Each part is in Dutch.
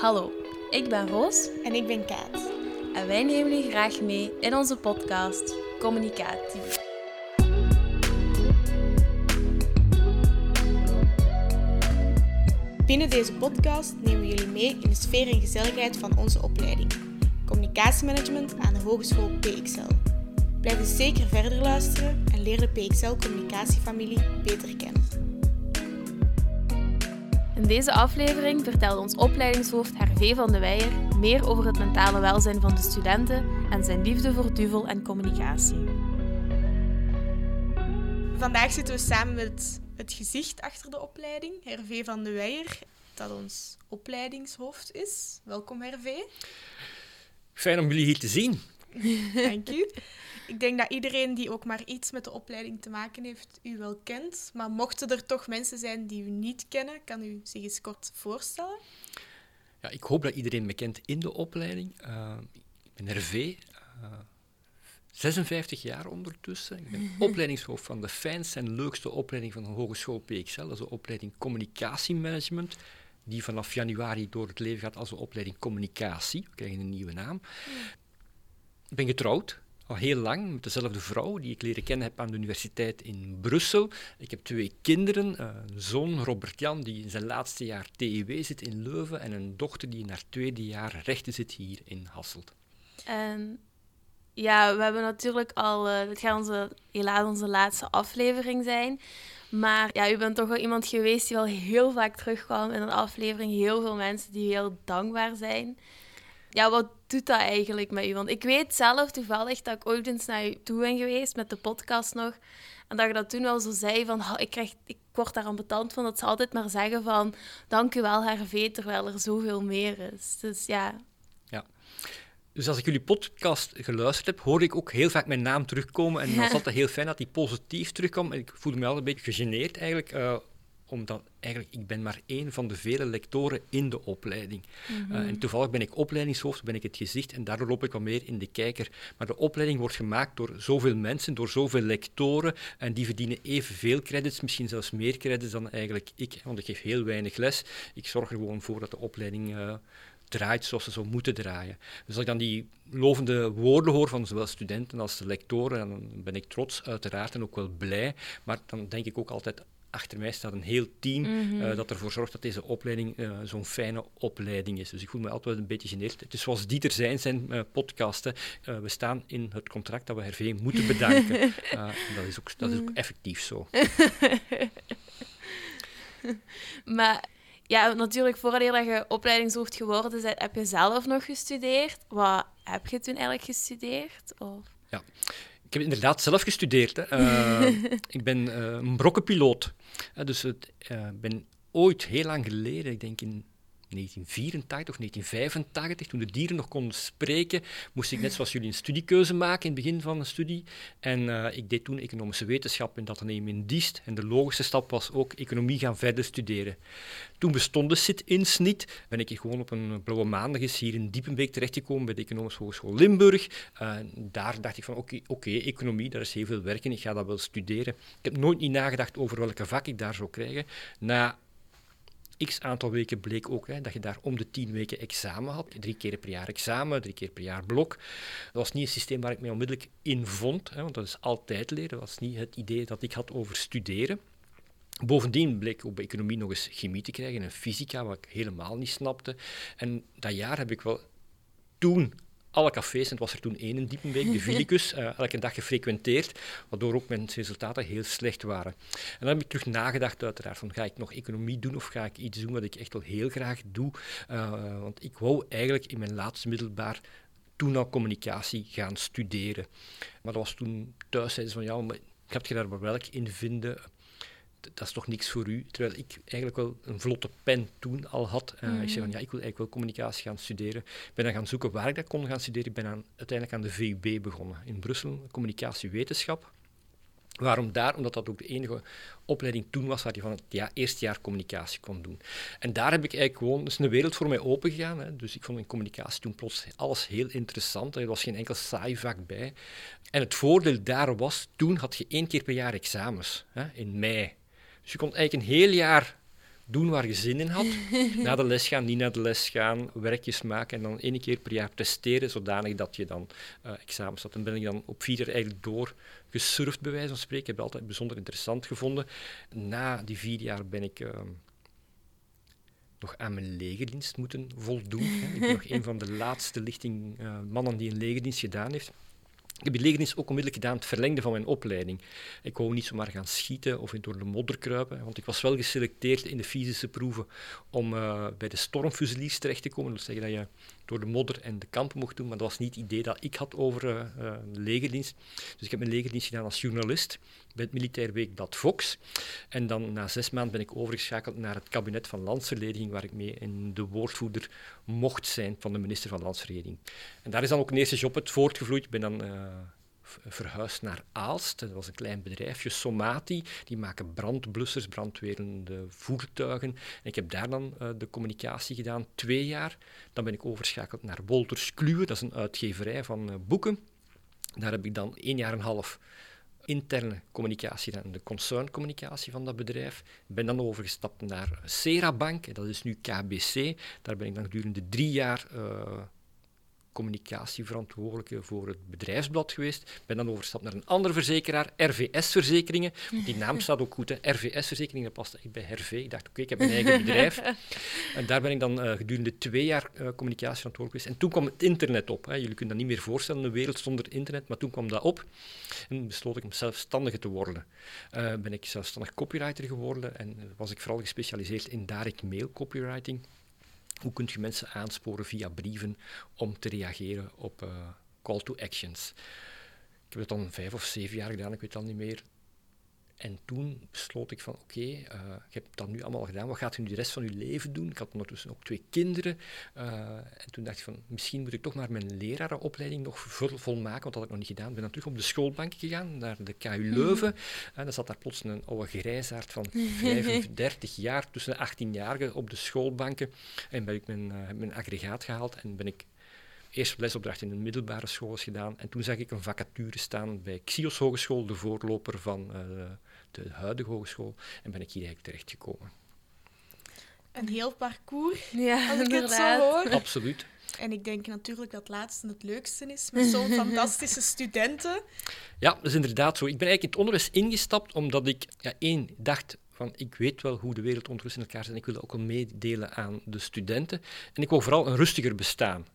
Hallo, ik ben Roos En ik ben Kaat. en wij nemen u graag mee in onze podcast Communicatie. Binnen deze podcast nemen we jullie mee in de sfeer en gezelligheid van onze opleiding. Communicatiemanagement aan de Hogeschool PXL. Blijf dus zeker verder luisteren en leer de PXL communicatiefamilie beter kennen. In deze aflevering vertelt ons opleidingshoofd Hervé van de Weijer meer over het mentale welzijn van de studenten en zijn liefde voor duvel en communicatie. Vandaag zitten we samen met het gezicht achter de opleiding, Hervé van de Weijer, dat ons opleidingshoofd is. Welkom Hervé. Fijn om jullie hier te zien. Dank u. Ik denk dat iedereen die ook maar iets met de opleiding te maken heeft, u wel kent. Maar mochten er toch mensen zijn die u niet kennen, kan u zich eens kort voorstellen? Ja, ik hoop dat iedereen me kent in de opleiding. Uh, ik ben Hervé, uh, 56 jaar ondertussen. Ik ben opleidingshoofd van de fijnste en leukste opleiding van de Hogeschool PXL. Dat is de opleiding Communicatiemanagement, die vanaf januari door het leven gaat als de opleiding Communicatie. We krijgen een nieuwe naam. Ik ben getrouwd, al heel lang met dezelfde vrouw die ik leren kennen heb aan de universiteit in Brussel. Ik heb twee kinderen, een zoon Robert-Jan die in zijn laatste jaar TEW zit in Leuven en een dochter die in haar tweede jaar rechten zit hier in Hasselt. En ja, we hebben natuurlijk al, uh, dit gaat onze, helaas onze laatste aflevering zijn. Maar ja, u bent toch wel iemand geweest die wel heel vaak terugkwam in een aflevering. Heel veel mensen die heel dankbaar zijn. Ja, wat doet dat eigenlijk met u? Want ik weet zelf toevallig dat ik ooit eens naar u toe ben geweest met de podcast nog. En dat je dat toen wel zo zei van, oh, ik, krijg, ik word daar ambetant van. Dat ze altijd maar zeggen van, dank u wel Hervé, terwijl er zoveel meer is. Dus ja. Ja. Dus als ik jullie podcast geluisterd heb, hoorde ik ook heel vaak mijn naam terugkomen. En dat was altijd heel fijn dat die positief terugkwam. En ik voelde me wel een beetje gegeneerd eigenlijk, uh, omdat eigenlijk ik ben maar één van de vele lectoren in de opleiding. Mm -hmm. uh, en toevallig ben ik opleidingshoofd, ben ik het gezicht en daardoor loop ik wat meer in de kijker. Maar de opleiding wordt gemaakt door zoveel mensen, door zoveel lectoren en die verdienen evenveel credits, misschien zelfs meer credits dan eigenlijk ik, want ik geef heel weinig les. Ik zorg er gewoon voor dat de opleiding... Uh, draait zoals ze zou moeten draaien. Dus als ik dan die lovende woorden hoor van zowel studenten als lectoren, dan ben ik trots uiteraard en ook wel blij. Maar dan denk ik ook altijd, achter mij staat een heel team mm -hmm. uh, dat ervoor zorgt dat deze opleiding uh, zo'n fijne opleiding is. Dus ik voel me altijd een beetje geneerd. Het is zoals Dieter zijn, zijn uh, podcasten. we staan in het contract dat we Hervé moeten bedanken. dat is ook, dat is ook effectief zo. maar ja, natuurlijk, voordat je opleidingshoofd geworden bent, heb je zelf nog gestudeerd. Wat heb je toen eigenlijk gestudeerd? Of? Ja, ik heb inderdaad zelf gestudeerd. Uh, ik ben uh, een brokkenpiloot. Dus ik ben ooit, heel lang geleden, ik denk in 1984 of 1985, toen de dieren nog konden spreken, moest ik net zoals jullie een studiekeuze maken in het begin van de studie. En uh, ik deed toen economische wetenschap en dat neem in Diest. En de logische stap was ook economie gaan verder studeren. Toen bestond de sit-ins niet. Ben ik gewoon op een blauwe maandag eens hier in Diepenbeek terechtgekomen bij de Economische Hogeschool Limburg. Uh, daar dacht ik van oké, okay, economie, daar is heel veel werk in, ik ga dat wel studeren. Ik heb nooit niet nagedacht over welke vak ik daar zou krijgen. Na x aantal weken bleek ook hè, dat je daar om de tien weken examen had. Drie keer per jaar examen, drie keer per jaar blok. Dat was niet een systeem waar ik mij onmiddellijk in vond, hè, want dat is altijd leren. Dat was niet het idee dat ik had over studeren. Bovendien bleek ook bij economie nog eens chemie te krijgen en fysica, wat ik helemaal niet snapte. En dat jaar heb ik wel toen alle cafés, en het was er toen één in Diepenbeek, de Vilicus, uh, elke dag gefrequenteerd, waardoor ook mijn resultaten heel slecht waren. En dan heb ik terug nagedacht uiteraard van ga ik nog economie doen of ga ik iets doen wat ik echt wel heel graag doe. Uh, want ik wou eigenlijk in mijn laatste middelbaar toen al communicatie gaan studeren. Maar dat was toen thuis zeiden ze van ja, maar gaat je daar wel in vinden? Dat is toch niks voor u. Terwijl ik eigenlijk wel een vlotte pen toen al had. Uh, mm. Ik zei van ja, ik wil eigenlijk wel communicatie gaan studeren. Ik ben dan gaan zoeken waar ik dat kon gaan studeren. Ik ben aan, uiteindelijk aan de VUB begonnen in Brussel, communicatiewetenschap. Waarom daar? Omdat dat ook de enige opleiding toen was waar je van het ja, eerste jaar communicatie kon doen. En daar heb ik eigenlijk gewoon, is een wereld voor mij open gegaan. Hè. Dus ik vond in communicatie toen plots alles heel interessant. Er was geen enkel saai vak bij. En het voordeel daar was, toen had je één keer per jaar examens, hè, in mei. Dus je kon eigenlijk een heel jaar doen waar je zin in had. na de les gaan, niet naar de les gaan, werkjes maken en dan één keer per jaar presteren, zodanig dat je dan uh, examens had. En ben ik dan op vier jaar eigenlijk door gesurfd, bij wijze van spreken. Ik heb het altijd bijzonder interessant gevonden. Na die vier jaar ben ik... Uh, nog aan mijn legerdienst moeten voldoen. Ik ben nog een van de laatste lichting uh, mannen die een legerdienst gedaan heeft. Ik heb die legerdienst ook onmiddellijk gedaan, het verlengde van mijn opleiding. Ik wou niet zomaar gaan schieten of door de modder kruipen, want ik was wel geselecteerd in de fysische proeven om uh, bij de stormfusiliers terecht te komen. Dat wil zeggen dat je door de modder en de kampen mocht doen, maar dat was niet het idee dat ik had over uh, uh, legerdienst. Dus ik heb mijn legerdienst gedaan als journalist bij het militair weekblad Fox. En dan na zes maanden ben ik overgeschakeld naar het kabinet van Landsverdediging, waar ik mee in de woordvoerder mocht zijn van de minister van Landsverdediging. En daar is dan ook een eerste job uit voortgevloeid. Ik ben dan uh, verhuisd naar Aalst. Dat was een klein bedrijfje, Somati. Die maken brandblussers, brandwerende voertuigen. En ik heb daar dan uh, de communicatie gedaan, twee jaar. Dan ben ik overgeschakeld naar Wolters Kluwe, dat is een uitgeverij van uh, boeken. Daar heb ik dan één jaar en een half interne communicatie gedaan, de concerncommunicatie van dat bedrijf. Ben dan overgestapt naar Serabank, dat is nu KBC. Daar ben ik dan gedurende drie jaar uh, communicatieverantwoordelijke voor het bedrijfsblad geweest. Ben dan overgestapt naar een andere verzekeraar, RVS-verzekeringen. Die naam staat ook goed, RVS-verzekeringen, dat past echt bij Hervé. Ik dacht, oké, okay, ik heb een eigen bedrijf. En daar ben ik dan uh, gedurende twee jaar uh, communicatieverantwoordelijk geweest. En toen kwam het internet op. Hè. Jullie kunnen dat niet meer voorstellen, een wereld zonder internet, maar toen kwam dat op. En besloot ik om zelfstandige te worden. Uh, ben ik zelfstandig copywriter geworden en was ik vooral gespecialiseerd in direct mail copywriting. Hoe kun je mensen aansporen via brieven om te reageren op uh, call to actions? Ik heb het dan vijf of zeven jaar gedaan, ik weet het al niet meer. En toen besloot ik van, oké, okay, uh, je hebt dat nu allemaal gedaan, wat gaat je nu de rest van je leven doen? Ik had ondertussen ook twee kinderen. Uh, en toen dacht ik van, misschien moet ik toch maar mijn lerarenopleiding nog vol, volmaken, want dat had ik nog niet gedaan. Ik ben dan terug op de schoolbank gegaan, naar de KU Leuven. En dan zat daar plots een oude grijsaard van 35 jaar, tussen de 18-jarigen op de schoolbanken. En ben ik mijn, uh, mijn aggregaat gehaald en ben ik eerst lesopdracht in een middelbare school is gedaan. En toen zag ik een vacature staan bij Xios Hogeschool, de voorloper van uh, de huidige hogeschool. En ben ik hier eigenlijk terechtgekomen. Een heel parcours, ja, als ik het zo hoor. Absoluut. En ik denk natuurlijk dat het laatste het leukste is, met zo'n fantastische studenten. Ja, dat is inderdaad zo. Ik ben eigenlijk in het onderwijs ingestapt omdat ik, ja, één, dacht van ik weet wel hoe de wereld ondertussen in elkaar zit en ik wil dat ook wel meedelen aan de studenten. En ik wil vooral een rustiger bestaan.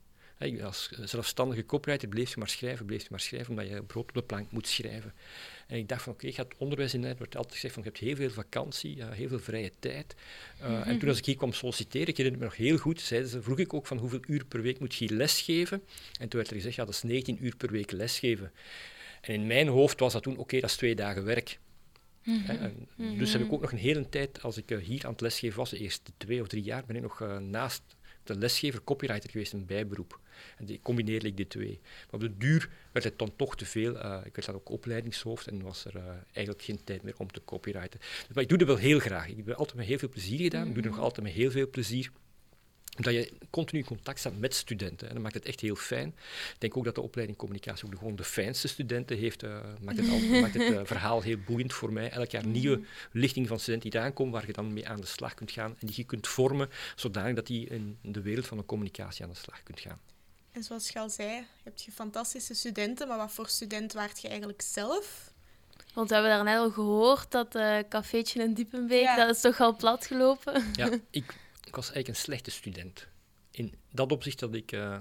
Als zelfstandige copywriter bleef je maar schrijven, bleef je maar schrijven, omdat je brood op de plank moet schrijven. En ik dacht van, oké, okay, ik ga het onderwijs in. Er wordt altijd gezegd van, je hebt heel veel vakantie, uh, heel veel vrije tijd. Uh, mm -hmm. En toen als ik hier kwam solliciteren, ik herinner me nog heel goed, zeiden ze, vroeg ik ook van hoeveel uur per week moet je hier lesgeven. En toen werd er gezegd, ja, dat is 19 uur per week lesgeven. En in mijn hoofd was dat toen, oké, okay, dat is twee dagen werk. Mm -hmm. en. Dus heb ik ook nog een hele tijd, als ik uh, hier aan het lesgeven was, de eerste twee of drie jaar, ben ik nog naast de lesgever copywriter geweest, een bijberoep. En die combineerde ik die twee. Maar op de duur werd het dan toch te veel. Uh, ik werd dan ook opleidingshoofd en was er uh, eigenlijk geen tijd meer om te copywriten. Dus, maar ik doe dat wel heel graag. Ik heb het altijd met heel veel plezier gedaan. Ik doe het nog altijd met heel veel plezier omdat je continu in contact staat met studenten. En dat maakt het echt heel fijn. Ik denk ook dat de opleiding communicatie ook de, gewoon de fijnste studenten heeft. Uh, maakt het, al, maakt het uh, verhaal heel boeiend voor mij. Elk jaar nieuwe lichting van studenten die aankomen, waar je dan mee aan de slag kunt gaan en die je kunt vormen, zodanig dat die in de wereld van de communicatie aan de slag kunt gaan. En zoals je al zei, heb je fantastische studenten, maar wat voor student waart je eigenlijk zelf? Want we hebben daar net al gehoord, dat uh, cafeetje in Diepenbeek, ja. dat is toch al plat gelopen? Ja, ik, ik was eigenlijk een slechte student. In dat opzicht dat ik uh,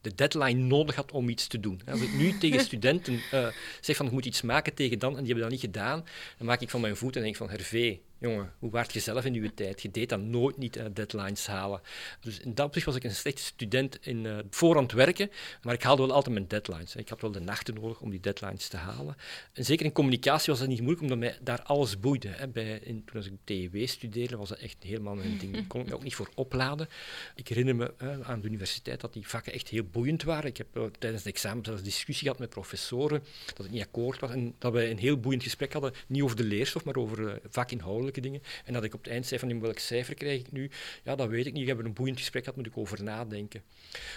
de deadline nodig had om iets te doen. Als ik nu tegen studenten uh, zeg van ik moet iets maken tegen dan en die hebben dat niet gedaan, dan maak ik van mijn voet en denk van Hervé, jongen, hoe waart je zelf in uw tijd? Je deed dat nooit niet deadlines halen. Dus in dat opzicht was ik een slechte student in uh, voorhand werken, maar ik haalde wel altijd mijn deadlines. Ik had wel de nachten nodig om die deadlines te halen. En zeker in communicatie was dat niet moeilijk, omdat mij daar alles boeide. Hè. Bij, in, toen ik TEW studeerde, was dat echt helemaal mijn ding. Daar kon ik me ook niet voor opladen. Ik herinner me aan de universiteit dat die vakken echt heel boeiend waren. Ik heb uh, tijdens het examen zelfs discussie gehad met professoren, dat het niet akkoord was en dat we een heel boeiend gesprek hadden, niet over de leerstof, maar over vakinhoudelijk dingen. En dat ik op het eind zei van welk cijfer krijg ik nu? Ja, dat weet ik niet. Ik heb een boeiend gesprek gehad, moet ik over nadenken.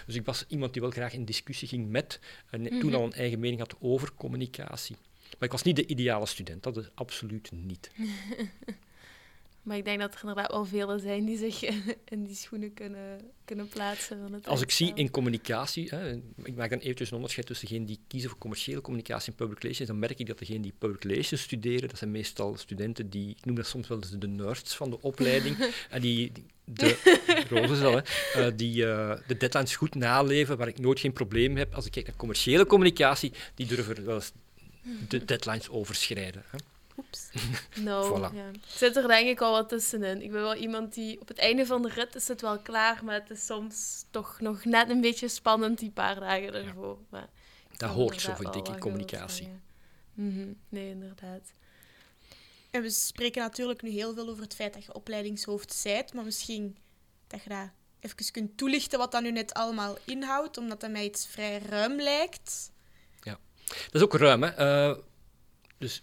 Dus ik was iemand die wel graag in discussie ging met, en mm -hmm. toen al een eigen mening had over communicatie. Maar ik was niet de ideale student, dat is absoluut niet. Maar ik denk dat er inderdaad wel velen zijn die zich in die schoenen kunnen, kunnen plaatsen. Van het Als ik zie in communicatie, hè, ik maak dan eventjes een onderscheid tussen degenen die kiezen voor commerciële communicatie en public relations, dan merk ik dat degenen die public relations studeren, dat zijn meestal studenten die, ik noem dat soms wel de nerds van de opleiding, en die, de zal, hè, uh, die uh, de deadlines goed naleven, waar ik nooit geen probleem heb. Als ik kijk naar commerciële communicatie, die durven wel eens de deadlines overschrijden. Hè. Oeps. No, ja. Ik zit er denk ik al wat tussenin. Ik ben wel iemand die op het einde van de rit is het wel klaar, maar het is soms toch nog net een beetje spannend die paar dagen ervoor. Maar dat hoort zo, vind ik, in communicatie. Mm Nee, inderdaad. En we spreken natuurlijk nu heel veel over het feit dat je opleidingshoofd zijt, maar misschien dat je dat even kunt toelichten wat dat nu net allemaal inhoudt, omdat dat mij iets vrij ruim lijkt. Ja, dat is ook ruim. Hè? Uh, dus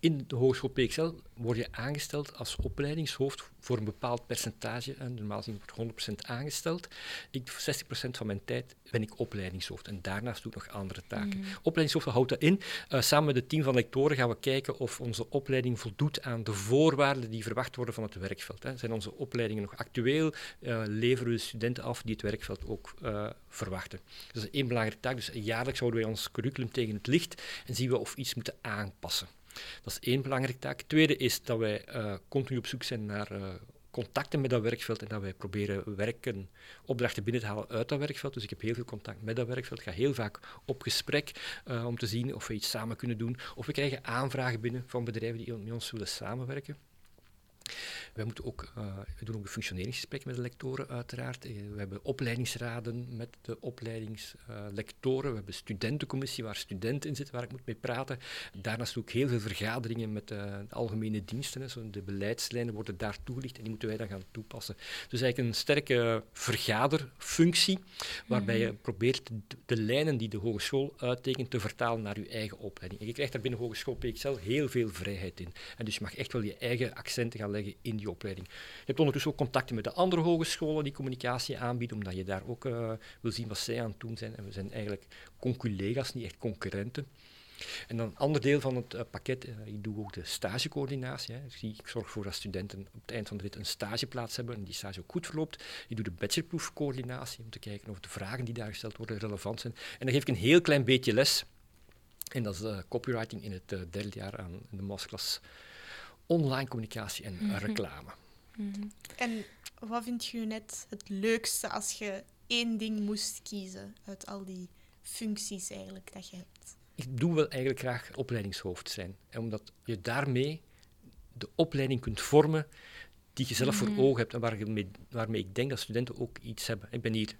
in de Hogeschool PXL word je aangesteld als opleidingshoofd voor een bepaald percentage. En normaal gezien wordt 100% aangesteld. Ik, 60% van mijn tijd ben ik opleidingshoofd. En daarnaast doe ik nog andere taken. Mm. Opleidingshoofd houdt dat in. Uh, samen met het team van lectoren gaan we kijken of onze opleiding voldoet aan de voorwaarden die verwacht worden van het werkveld. Hè. Zijn onze opleidingen nog actueel? Uh, leveren we studenten af die het werkveld ook uh, verwachten? Dat is één belangrijke taak. Dus jaarlijks houden wij ons curriculum tegen het licht en zien we of we iets moeten aanpassen. Dat is één belangrijke taak. Tweede is dat wij uh, continu op zoek zijn naar uh, contacten met dat werkveld en dat wij proberen werken, opdrachten binnen te halen uit dat werkveld. Dus ik heb heel veel contact met dat werkveld. Ik ga heel vaak op gesprek uh, om te zien of we iets samen kunnen doen. Of we krijgen aanvragen binnen van bedrijven die met ons willen samenwerken. Wij moeten ook, uh, we doen ook een functioneringsgesprek met de lectoren, uiteraard. Eh, we hebben opleidingsraden met de opleidingslectoren. we hebben studentencommissie waar studenten in zitten, waar ik moet mee praten. Daarnaast ook heel veel vergaderingen met de algemene diensten. Hè. Zo de beleidslijnen worden daar toegelicht en die moeten wij dan gaan toepassen. Dus eigenlijk een sterke vergaderfunctie, waarbij je mhm. probeert de, lijnen die de hogeschool uittekent te vertalen naar je eigen opleiding. En je krijgt daar binnen Hogeschool PXL heel veel vrijheid in. En dus je mag echt wel je eigen accenten gaan leggen in die opleiding. Je hebt ondertussen ook contacten met de andere hogescholen die communicatie aanbieden, omdat je daar ook uh, wil zien wat zij aan het doen zijn. En we zijn eigenlijk conculega's, niet echt concurrenten. En dan een ander deel van het uh, pakket, uh, ik doe ook de stagecoördinatie. Hè. Ik, zorg ervoor dat studenten op het eind van de rit een stageplaats hebben en die stage ook goed verloopt. Ik doe de bachelorproefcoördinatie om te kijken of de vragen die daar gesteld worden relevant zijn. En dan geef ik een heel klein beetje les. En dat is copywriting in het derde jaar aan de masterclass online communicatie en mhm. reclame. Mhm. En wat vind je net het leukste als je één ding moest kiezen uit al die functies eigenlijk dat je hebt? Ik doe wel eigenlijk graag opleidingshoofd zijn. omdat je daarmee de opleiding kunt vormen die je zelf voor mhm. ogen hebt en waarmee, waarmee ik denk dat studenten ook iets hebben. Ik ben hier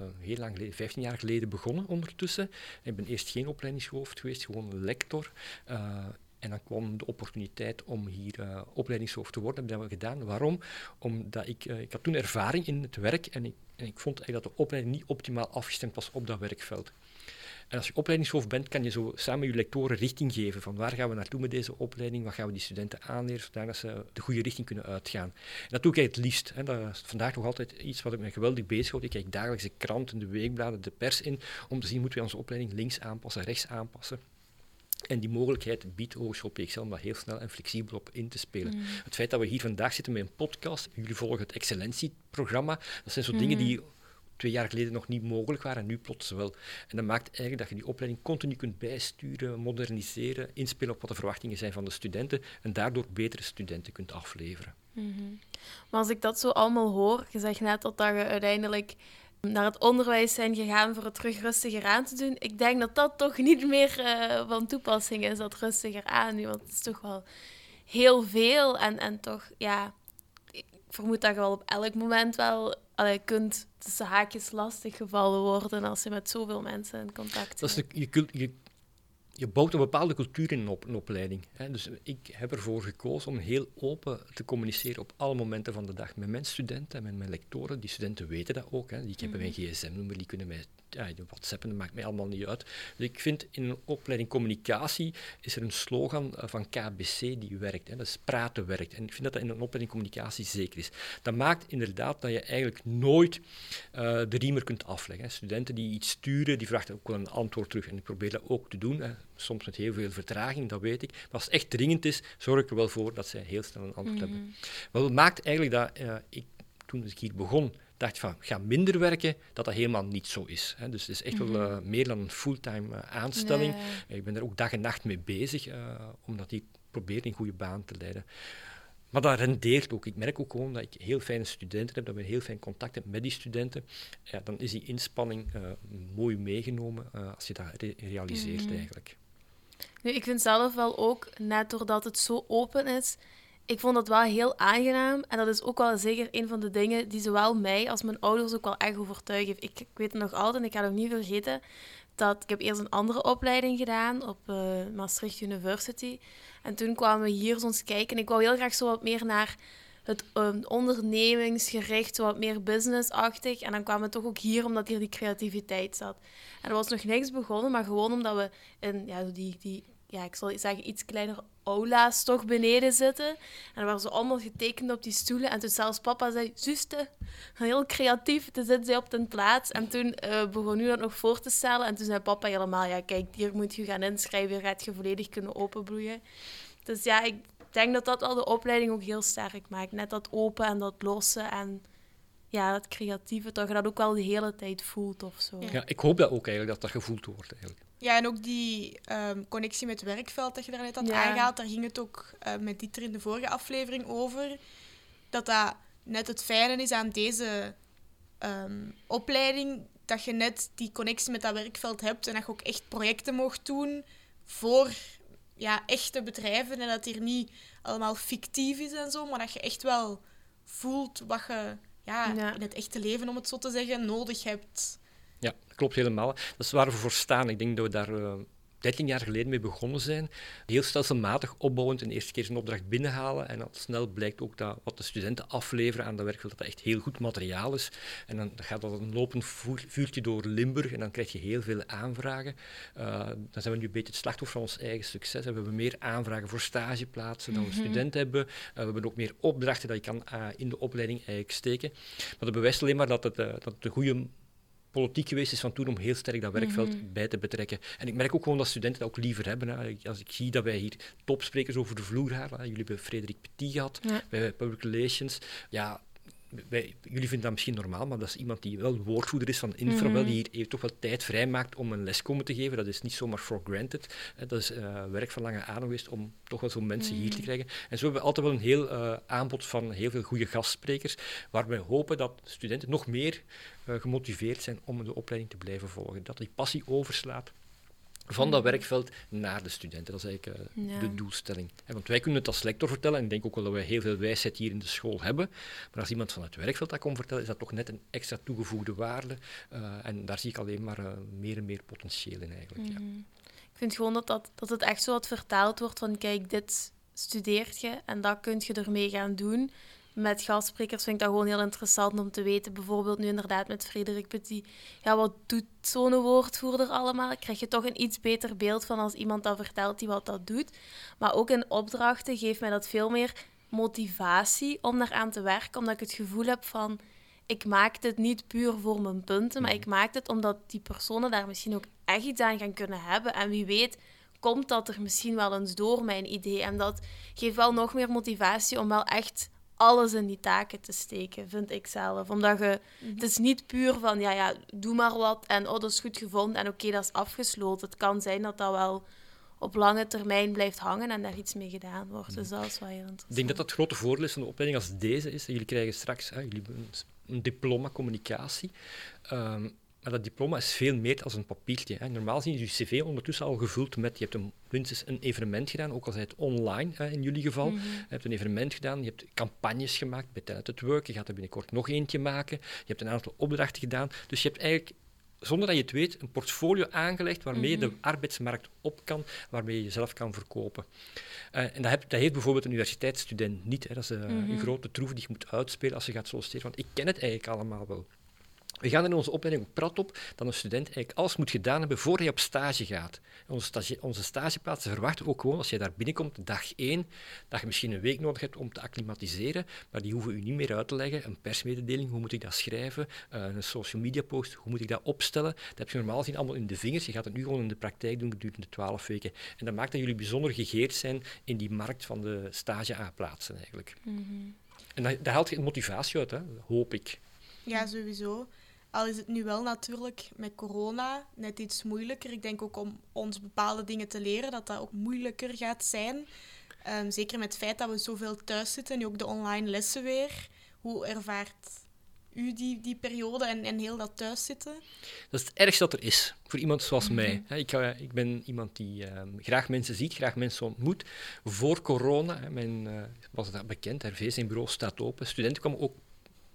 uh, heel lang geleden, 15 jaar geleden begonnen ondertussen. Ik ben eerst geen opleidingshoofd geweest, gewoon lector. Uh, en dan kwam de opportuniteit om hier uh, opleidingshoofd te worden. Dat hebben we gedaan. Waarom? Omdat ik, uh, ik had toen ervaring in het werk en ik, en ik vond eigenlijk dat de opleiding niet optimaal afgestemd was op dat werkveld. En als je opleidingshoofd bent, kan je zo samen je lectoren richting geven van waar gaan we naartoe met deze opleiding, wat gaan we die studenten aanleren, zodat ze de goede richting kunnen uitgaan. En dat doe ik het liefst. Hè. Dat is vandaag nog altijd iets wat ik me geweldig bezighoud. Ik kijk dagelijks de kranten, de weekbladen, de pers in, om te zien, moeten we onze opleiding links aanpassen, rechts aanpassen. En die mogelijkheid biedt Hogeschool PXL om daar heel snel en flexibel op in te spelen. Mm. Het feit dat we hier vandaag zitten met een podcast, jullie volgen het excellentieprogramma, dat zijn zo dingen mm. die twee jaar geleden nog niet mogelijk waren en nu plots wel. En dat maakt eigenlijk dat je die opleiding continu kunt bijsturen, moderniseren, inspelen op wat de verwachtingen zijn van de studenten en daardoor betere studenten kunt afleveren. Mm Maar als ik dat zo allemaal hoor, je zegt net dat je uiteindelijk naar het onderwijs zijn gegaan voor het terug rustiger aan te doen. Ik denk dat dat toch niet meer uh, van toepassing is, dat rustiger aan nu. Want het is toch wel heel veel. En, en toch, ja, ik vermoed dat je wel op elk moment wel allee, kunt tussen haakjes lastig gevallen worden als je met zoveel mensen in contact bent. Dat is de, je, je je bouwt een bepaalde cultuur in een, opleiding. Hè. Dus ik heb ervoor gekozen om heel open te communiceren op alle momenten van de dag met mijn studenten en met mijn lectoren. Die studenten weten dat ook. Hè. Die hebben mijn mhm. gsm-nummer, die kunnen mij ja, WhatsAppen, dat maakt mij allemaal niet uit. Dus ik vind in een opleiding communicatie is er een slogan eh, van KBC die werkt. Hè. Dat is praten werkt. En ik vind dat dat in een opleiding communicatie zeker is. Dat maakt inderdaad dat je eigenlijk nooit uh, de riemer kunt afleggen. Hè. Studenten die iets sturen, die vragen ook wel een antwoord terug. En ik probeer dat ook te doen. Hè soms met heel veel vertraging, dat weet ik. Maar als het echt dringend is, zorg ik er wel voor dat zij heel snel een antwoord hebben. Mhm. Wat maakt eigenlijk dat eh, ik, toen ik hier begon, dacht van ga minder werken, dat dat helemaal niet zo is. Hè. Dus het is echt wel eh, meer dan een fulltime eh, aanstelling. Ik ben er ook dag en nacht mee bezig, eh, omdat ik probeer in goede baan te leiden. Maar dat rendeert ook. Ik merk ook gewoon dat ik heel fijne studenten heb, dat we heel fijn contact hebben met die studenten. Ja, dan is die inspanning mooi meegenomen als je dat re- realiseert Mhm. eigenlijk. Nu, ik vind zelf wel ook, net doordat het zo open is, ik vond het wel heel aangenaam. En dat is ook wel zeker een van de dingen die zowel mij als mijn ouders ook wel echt overtuigen. Ik, ik weet het nog altijd, en ik ga het ook niet vergeten, dat ik heb eerst een andere opleiding gedaan op eh, Maastricht University. En toen kwamen we hier soms kijken. En ik wou heel graag zo wat meer naar het ehm, ondernemingsgericht, wat meer businessachtig. En dan kwamen we toch ook hier, omdat hier die creativiteit zat. En er was nog niks begonnen, maar gewoon omdat we in ja, die, die ja, ik zal zeggen, iets kleiner aula's toch beneden zitten. En er waren zo allemaal getekend op die stoelen. En toen zelfs papa zei, zuste, heel creatief, toen zit zij op de plaats. En toen eh, begon u dat nog voor te stellen. En toen zei papa helemaal, ja kijk, hier moet je gaan inschrijven, hier gaat je volledig kunnen openbloeien. Dus ja, ik denk dat dat al de opleiding ook heel sterk maakt. Net dat open en dat lossen en ja, dat creatieve, toch je dat ook wel de hele tijd voelt of zo. Ja, ik hoop dat ook eigenlijk, dat dat gevoeld wordt eigenlijk. Ja, en ook die ehm, connectie met het werkveld dat je daarnet had Ja. aangehaald, daar ging het ook eh, met Dieter in de vorige aflevering over. Dat dat net het fijne is aan deze ehm, opleiding, dat je net die connectie met dat werkveld hebt en dat je ook echt projecten mocht doen voor ja, echte bedrijven en dat hier niet allemaal fictief is en zo, maar dat je echt wel voelt wat je ja, Ja. in het echte leven, om het zo te zeggen, nodig hebt. Ja, dat klopt helemaal. Dat is waar we voor staan. Ik denk dat we daar eh 13 jaar geleden mee begonnen zijn. Heel stelselmatig opbouwend een eerste keer een opdracht binnenhalen. En al snel blijkt ook dat wat de studenten afleveren aan de werkveld, dat dat echt heel goed materiaal is. En dan gaat dat een lopend vuurtje door Limburg en dan krijg je heel veel aanvragen. Eh, dan zijn we nu een beetje het slachtoffer van ons eigen succes. We hebben meer aanvragen voor stageplaatsen dan we studenten hebben. Eh, we hebben ook meer opdrachten dat je kan eh, in de opleiding eigenlijk steken. Maar dat bewijst alleen maar dat het, eh, dat het een goede politiek geweest is van toen om heel sterk dat werkveld bij te betrekken. En ik merk ook gewoon dat studenten dat ook liever hebben. Hè. Als ik zie dat wij hier topsprekers over de vloer halen, hè. jullie hebben Frederik Petit gehad, Ja. bij Public Relations, ja... Wij, jullie vinden dat misschien normaal, maar dat is iemand die wel woordvoerder is van Infrabel, Mhm. die hier even toch wel tijd vrijmaakt om een les komen te geven. Dat is niet zomaar for granted. Hè. Dat is eh, werk van lange adem geweest om toch wel zo'n mensen hier te Mhm. krijgen. En zo hebben we altijd wel een heel eh, aanbod van heel veel goede gastsprekers, waar wij hopen dat studenten nog meer eh, gemotiveerd zijn om de opleiding te blijven volgen. Dat die passie overslaat van dat werkveld naar de studenten. Dat is eigenlijk eh, Ja. de doelstelling. Want wij kunnen het als lector vertellen, en ik denk ook wel dat wij heel veel wijsheid hier in de school hebben. Maar als iemand van het werkveld dat komt vertellen, is dat toch net een extra toegevoegde waarde. Eh, en daar zie ik alleen maar eh, meer en meer potentieel in eigenlijk. ja. Mhm. Ik vind gewoon dat, dat, dat het echt zo wat vertaald wordt van kijk, dit studeert je en dat kun je ermee gaan doen. Met gastsprekers vind ik dat gewoon heel interessant om te weten. Bijvoorbeeld nu inderdaad met Frederik Petit. Ja, wat doet zo'n woordvoerder allemaal? Krijg je toch een iets beter beeld van als iemand dat vertelt die wat dat doet. Maar ook in opdrachten geeft mij dat veel meer motivatie om daaraan te werken. Omdat ik het gevoel heb van ik maak dit niet puur voor mijn punten, maar ik maak dit omdat die personen daar misschien ook echt iets aan gaan kunnen hebben. En wie weet, komt dat er misschien wel eens door mijn idee. En dat geeft wel nog meer motivatie om wel echt alles in die taken te steken, vind ik zelf. Omdat je, het is niet puur van, ja, ja, doe maar wat en oh, dat is goed gevonden en oké, dat is afgesloten. Het kan zijn dat dat wel op lange termijn blijft hangen en daar iets mee gedaan wordt. Dus dat is wel heel interessant. Ik denk dat dat het grote voordeel is van de opleiding als deze is. Jullie krijgen straks hè, jullie een diploma communicatie. Ehm, maar dat diploma is veel meer als een papiertje. Hè. Normaal zien je cv ondertussen al gevuld met... Je hebt een, minstens een evenement gedaan, ook al zij het online hè, in jullie geval. Mhm. Je hebt een evenement gedaan, je hebt campagnes gemaakt bij Talent at Work. Je gaat er binnenkort nog eentje maken. Je hebt een aantal opdrachten gedaan. Dus je hebt eigenlijk zonder dat je het weet, een portfolio aangelegd waarmee je de arbeidsmarkt op kan, waarmee je jezelf kan verkopen. Eh, en dat, heb- dat heeft bijvoorbeeld een universiteitsstudent niet. Hè. Dat is eh, een grote troef die je moet uitspelen als je gaat solliciteren. Want ik ken het eigenlijk allemaal wel. We gaan in onze opleiding ook prat op dat een student eigenlijk alles moet gedaan hebben voor hij op stage gaat. Onze, stage, onze stageplaatsen verwachten ook gewoon, als je daar binnenkomt, dag één, dat je misschien een week nodig hebt om te acclimatiseren, maar die hoeven u niet meer uit te leggen. Een persmededeling, hoe moet ik dat schrijven? Uh, een social media post, hoe moet ik dat opstellen? Dat heb je normaal gezien allemaal in de vingers. Je gaat het nu gewoon in de praktijk doen gedurende twaalf weken. En dat maakt dat jullie bijzonder gegeerd zijn in die markt van de stage-A-plaatsen eigenlijk. Mm En daar, daar haalt je motivatie uit, hè, hoop ik. Ja, sowieso. Al is het nu wel natuurlijk met corona net iets moeilijker. Ik denk ook om ons bepaalde dingen te leren, dat dat ook moeilijker gaat zijn. Um, zeker met het feit dat we zoveel thuis zitten, nu ook de online lessen weer. Hoe ervaart u die, die periode en, en heel dat thuiszitten? Dat is het ergste dat er is voor iemand zoals mm -hmm. mij. Ik, ik, ben iemand die um, graag mensen ziet, graag mensen ontmoet. Voor corona, mijn, uh, was dat bekend, RV zijn bureau staat open. Studenten kwamen ook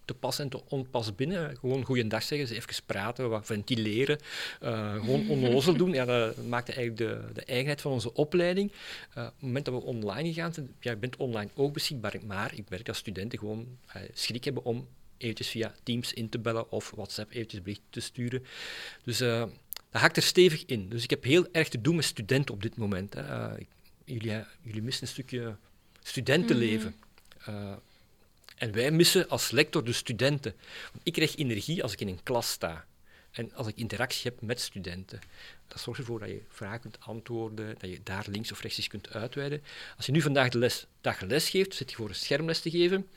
te pas en te onpas binnen. Gewoon goeiedag zeggen, ze even praten, wat ventileren, uh, gewoon onnozel doen. Ja, dat maakte eigenlijk de, de eigenheid van onze opleiding. Uh, op het moment dat we online gegaan zijn, ja, je bent online ook beschikbaar, maar ik werk als studenten gewoon uh, schrik hebben om eventjes via Teams in te bellen of WhatsApp eventjes bericht te sturen. Dus dat haakt er stevig in. Dus ik heb heel erg te doen met studenten op dit moment. Hè. jullie, jullie missen een stukje studentenleven. Mm -hmm. En wij missen als lector de studenten. Ik krijg energie als ik in een klas sta. En als ik interactie heb met studenten. Dat zorgt ervoor dat je vragen kunt antwoorden, dat je daar links of rechts eens kunt uitweiden. Als je nu vandaag de les, dag les geeft, zit je voor een schermles te geven.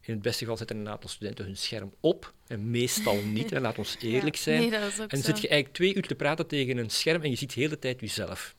In het beste geval zetten een aantal studenten hun scherm op. En meestal niet, en laat ons eerlijk zijn. Nee, en dan zit je eigenlijk twee uur te praten tegen een scherm en je ziet de hele tijd jezelf.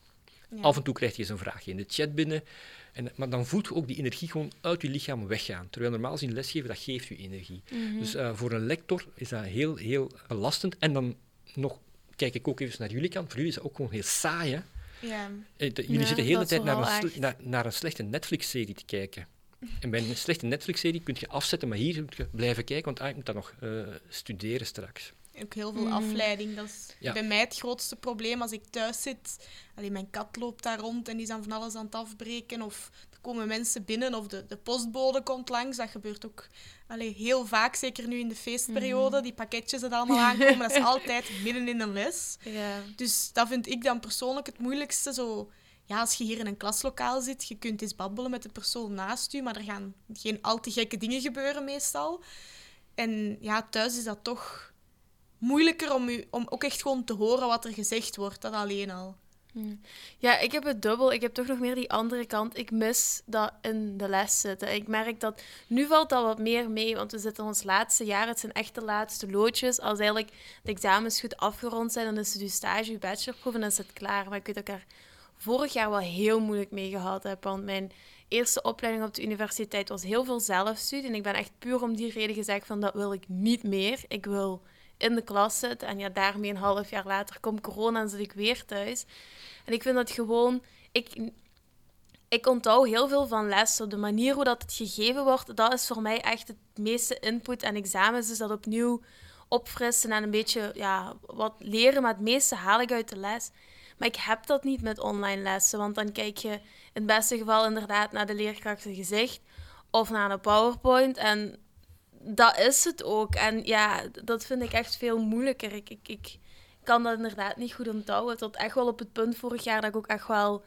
Ja. Af en toe krijg je eens een vraagje in de chat binnen. En, maar dan voelt je ook die energie gewoon uit je lichaam weggaan. Terwijl normaal gezien lesgeven, dat geeft je energie. Mhm. Dus uh, voor een lector is dat heel, heel belastend. En dan nog kijk ik ook even naar jullie kant. Voor jullie is dat ook gewoon heel saai, hè? Ja. De, jullie Ja, zitten de hele tijd naar een, naar, naar een slechte Netflix-serie te kijken. En bij een slechte Netflix-serie kun je afzetten, maar hier moet je blijven kijken, want ah, ik moet dat nog eh, studeren straks. Ook heel veel Mm. afleiding. Dat is Ja. bij mij het grootste probleem als ik thuis zit. Alleen mijn kat loopt daar rond en die is aan van alles aan het afbreken. Of er komen mensen binnen of de, de postbode komt langs. Dat gebeurt ook allee, heel vaak, zeker nu in de feestperiode. Die pakketjes dat allemaal aankomen, dat is altijd midden in een les. Ja. Dus dat vind ik dan persoonlijk het moeilijkste. Zo, ja, als je hier in een klaslokaal zit, je kunt eens babbelen met de persoon naast je, maar er gaan geen al te gekke dingen gebeuren meestal. En ja, thuis is dat toch moeilijker om, u, om ook echt gewoon te horen wat er gezegd wordt. Dat alleen al. Ja, ik heb het dubbel. Ik heb toch nog meer die andere kant. Ik mis dat in de les zitten. Ik merk dat... Nu valt dat wat meer mee, want we zitten ons laatste jaar. Het zijn echt de laatste loodjes. Als eigenlijk de examens goed afgerond zijn, dan is het je stage, je bachelorproef en dan is het klaar. Maar ik weet dat ik daar vorig jaar wel heel moeilijk mee gehad heb. Want mijn eerste opleiding op de universiteit was heel veel zelfstudie. En ik ben echt puur om die reden gezegd van, dat wil ik niet meer. Ik wil in de klas zitten. En ja, daarmee een half jaar later komt corona en zit ik weer thuis. En ik vind dat gewoon... Ik, ik onthoud heel veel van les. Op de manier hoe dat het gegeven wordt, dat is voor mij echt het meeste input. En examens dus dat opnieuw opfrissen en een beetje ja, wat leren. Maar het meeste haal ik uit de les. Maar ik heb dat niet met online lessen. Want dan kijk je in het beste geval inderdaad naar de leerkracht gezicht. Of naar een PowerPoint. En dat is het ook. En ja, dat vind ik echt veel moeilijker. Ik, ik, ik kan dat inderdaad niet goed onthouden. Tot echt wel op het punt vorig jaar dat ik ook echt wel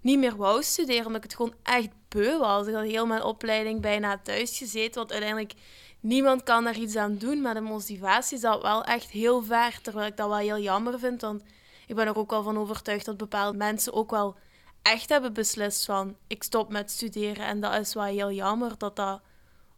niet meer wou studeren. Omdat ik het gewoon echt beu was. Ik had heel mijn opleiding bijna thuis gezeten. Want uiteindelijk, niemand kan daar iets aan doen. Maar de motivatie zat wel echt heel ver. Terwijl ik dat wel heel jammer vind. Want ik ben er ook wel van overtuigd dat bepaalde mensen ook wel echt hebben beslist van... Ik stop met studeren. En dat is wel heel jammer dat dat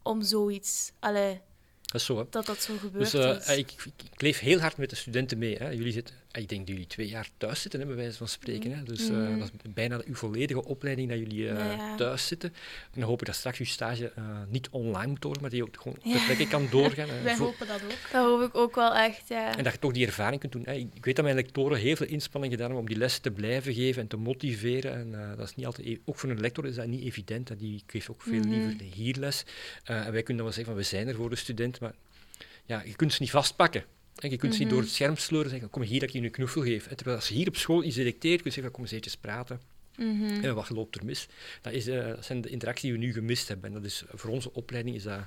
om zoiets... Allee, Dat is zo, hè. dat dat zo gebeurt. Dus eh, is. ik, ik, ik leef heel hard met de studenten mee. Hè. Jullie zitten, ik denk dat jullie twee jaar thuis zitten, hè, bij wijze van spreken. Hè. Dus eh, Mhm. dat is bijna uw volledige opleiding dat jullie eh, Ja, ja. thuis zitten. En dan hoop ik dat straks uw stage eh, niet online moet worden, maar dat je ook gewoon Ja. ter plekke kan doorgaan. Wij Voor- hopen dat ook. Dat hoop ik ook wel echt, ja. En dat je toch die ervaring kunt doen. Hè. Ik weet dat mijn lectoren heel veel inspanning gedaan hebben om die lessen te blijven geven en te motiveren. En eh, dat is niet altijd, e- ook voor een lector is dat niet evident. Hè. Die geeft ook veel Mhm. liever hier les. Eh, en wij kunnen dan wel zeggen van we zijn er voor de student, maar ja, je kunt ze niet vastpakken. En je kunt ze niet Mhm. door het scherm sleuren en zeggen, kom hier dat ik je een knuffel geef. En terwijl als je hier op school iets detecteert, kun je zeggen, kom eens eventjes praten. Mhm. En wat loopt er mis? Dat, is, eh, dat zijn de interacties die we nu gemist hebben. En dat is, voor onze opleiding is dat